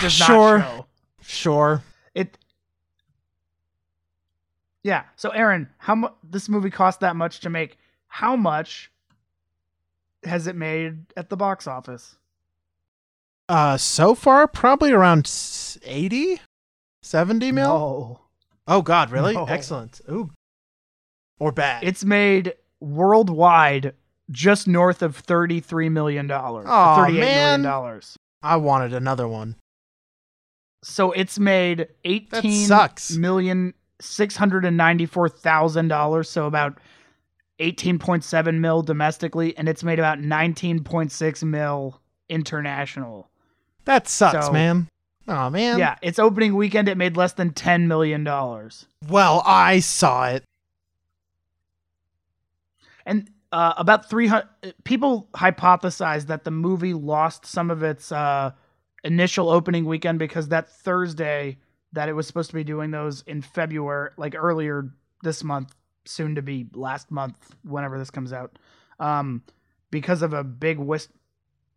does Sure. not show. Sure. It Yeah, so Aaron, how much this movie cost that much to make? How much has it made at the box office? Uh, so far, probably around s- 80, 70 mil. No. Oh God, really? No. Excellent. Ooh. Or bad. It's made worldwide just north of thirty-three million dollars. Aw, Thirty-eight million man. dollars. I wanted another one. So it's made eighteen million six hundred and ninety-four thousand dollars. So about eighteen point seven mil domestically, and it's made about nineteen point six mil international. That sucks, So- man. Oh man. yeah, its opening weekend it made less than ten million dollars. Well, I saw it. And uh, about 300 people hypothesized that the movie lost some of its uh, initial opening weekend because that Thursday that it was supposed to be doing those in February, like earlier this month, soon to be last month, whenever this comes out, um, because of a big whist-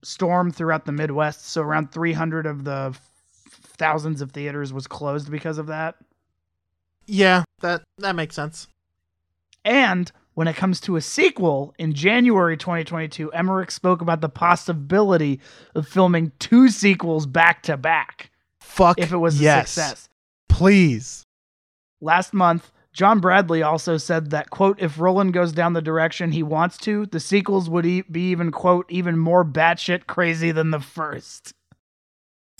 storm throughout the Midwest. So around 300 of the f- thousands of theaters was closed because of that. Yeah, that that makes sense. And when it comes to a sequel in January 2022, Emmerich spoke about the possibility of filming two sequels back to back Fuck if it was a success. Please. Last month, John Bradley also said that, quote, if Roland goes down the direction he wants to, the sequels would e- be even, quote, even more batshit crazy than the first.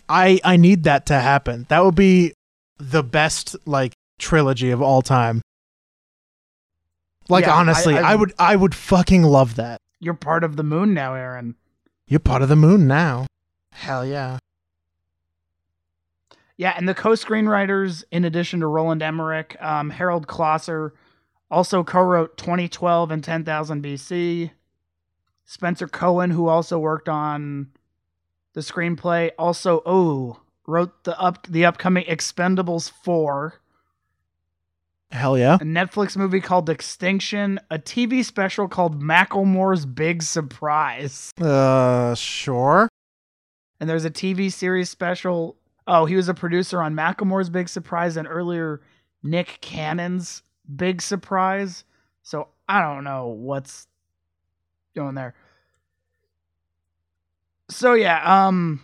I I need that to happen. That would be the best like trilogy of all time. Like Yeah, I- honestly, I, I- would I would fucking love that. You're part of the moon now, Aaron. You're part of the moon now. Hell yeah. Yeah, and the co-screenwriters, in addition to Roland Emmerich, um, Harold Kloser also co-wrote 2012 and 10,000 BC. Spencer Cohen, who also worked on the screenplay, also oh wrote the up the upcoming Expendables 4, Hell yeah. a Netflix movie called Extinction, a TV special called Macklemore's Big Surprise, Uh sure. and there's a TV series special. Oh, he was a producer on Macklemore's Big Surprise and earlier Nick Cannon's Big Surprise. So I don't know what's going there. So yeah, um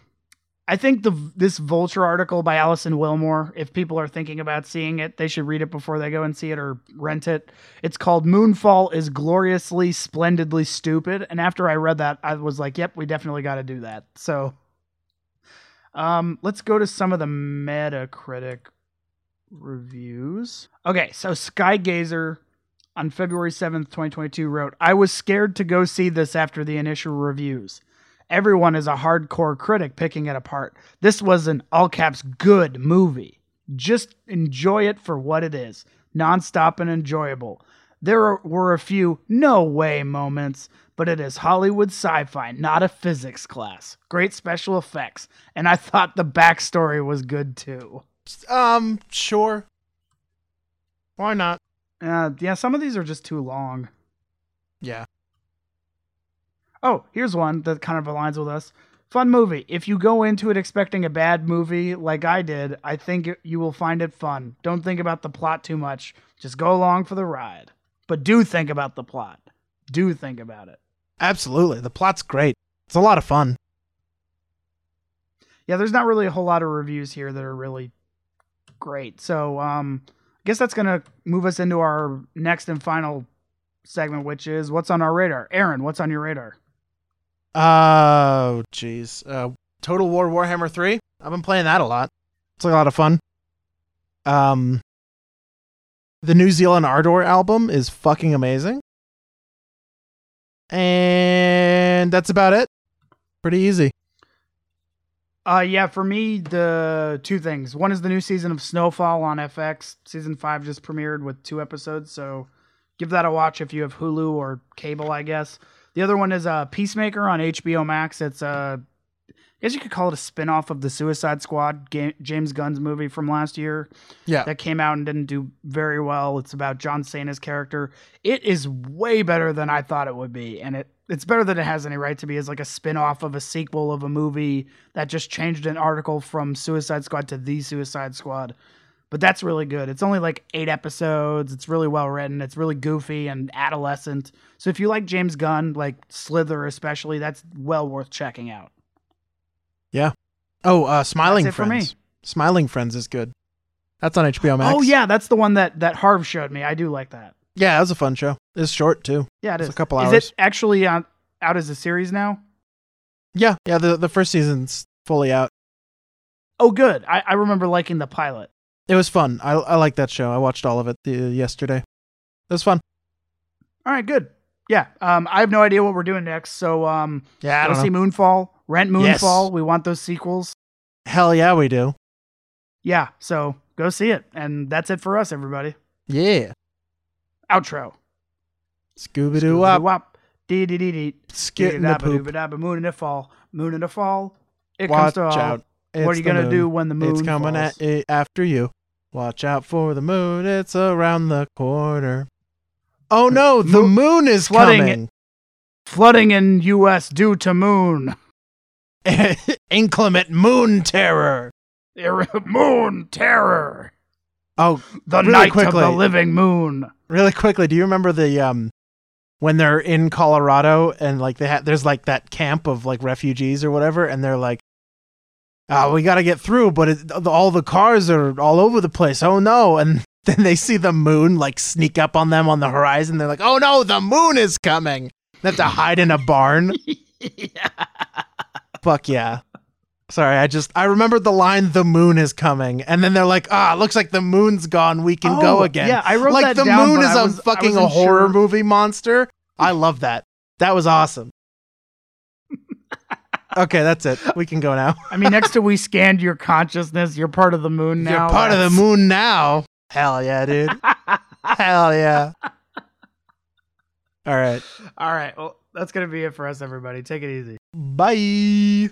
I think the this Vulture article by Alison Willmore, if people are thinking about seeing it, they should read it before they go and see it or rent it. It's called Moonfall is gloriously splendidly stupid, and after I read that, I was like, "Yep, we definitely got to do that." So um let's go to some of the Metacritic reviews. Okay, so Skygazer on February 7th, 2022 wrote, "I was scared to go see this after the initial reviews." Everyone is a hardcore critic picking it apart. This was an all caps good movie. Just enjoy it for what it is nonstop and enjoyable. There were a few no way moments, but it is Hollywood sci fi, not a physics class. Great special effects, and I thought the backstory was good too. Um sure. Why not? Uh, yeah, some of these are just too long. Yeah. Oh, here's one that kind of aligns with us. Fun movie. If you go into it expecting a bad movie like I did, I think you will find it fun. Don't think about the plot too much. Just go along for the ride. But do think about the plot. Do think about it. Absolutely. The plot's great. It's a lot of fun. Yeah, there's not really a whole lot of reviews here that are really great. So, um, I guess that's going to move us into our next and final segment, which is what's on our radar. Aaron, what's on your radar? Oh, jeez. Uh, Total War Warhammer 3. I've been playing that a lot. It's a lot of fun. Um, the new Zeal & Ardor album is fucking amazing. And that's about it. Pretty easy. Uh, yeah, for me, the two things. One is the new season of Snowfall on FX. Season five just premiered with two episodes, so give that a watch if you have Hulu or cable, I guess. The other one is uh, Peacemaker on HBO Max. It's uh, I guess you could call it a spin-off of the Suicide Squad, Ga- James Gunn's movie from last year Yeah. that came out and didn't do very well. It's about John Cena's character. It is way better than I thought it would be, and it it's better than it has any right to be as like a spin-off of a sequel of a movie that just changed an article from Suicide Squad to The Suicide Squad. But that's really good. It's only like 8 episodes. It's really well written. It's really goofy and adolescent. So if you like James Gunn, like Slither especially, that's well worth checking out. Oh, uh, Smiling That's it for me. Friends. Smiling Friends is good. That's on HBO Max. Oh yeah, that's the one that that Harv showed me. I do like that. Yeah, it was a fun show. It's short too. Yeah, it It's is. a couple hours. is it actually on, out as a series now? Yeah, yeah. The the first season's fully out. Oh, good. I, I remember liking the pilot. It was fun. I I like that show. I watched all of it the, yesterday. It was fun. All right, good. Yeah. Um, I have no idea what we're doing next. So um, Yeah, I don't see. Moonfall. Rent Yes. Moonfall. We want those sequels. Hell yeah, we do. Yeah. So go see it, and that's it for us, everybody. Yeah. Outro. Scooby Doo up. Wop. Dee dee dee dee. Skit in the poop. Moon in the fall. Moon in the fall. It comes Watch to all. out. What are you gonna do when the moon It's coming falls? at, after you. Watch out for the moon, it's around the corner. Oh no, the Mo- moon is flooding coming. Flooding in U.S. due to moon. Inclement moon terror. moon terror. Oh, The Really night quickly. of the living moon. really quickly, do you remember the um when they're in Colorado and like they ha- there's like that camp of like refugees or whatever and they're like oh, we got to get through, but it, all the cars are all over the place. Oh no. And then they see the moon like sneak up on them on the horizon. They're like, oh no, the moon is coming. They have to hide in a barn. Fuck yeah. Sorry, I just I remembered the line "the moon is coming," and then they're like, "Ah, looks like the moon's gone. We can go Oh, again." Yeah, I wrote like that the down, moon is a was- I fucking a horror sure. movie monster. I love that. That was awesome. okay, that's it. We can go now. I mean, next to we scanned your consciousness, you're part of the moon now. You're part of the moon now. Hell yeah, dude. Hell yeah. All right. All right, well, that's gonna be it for us, everybody. Take it easy. Bye.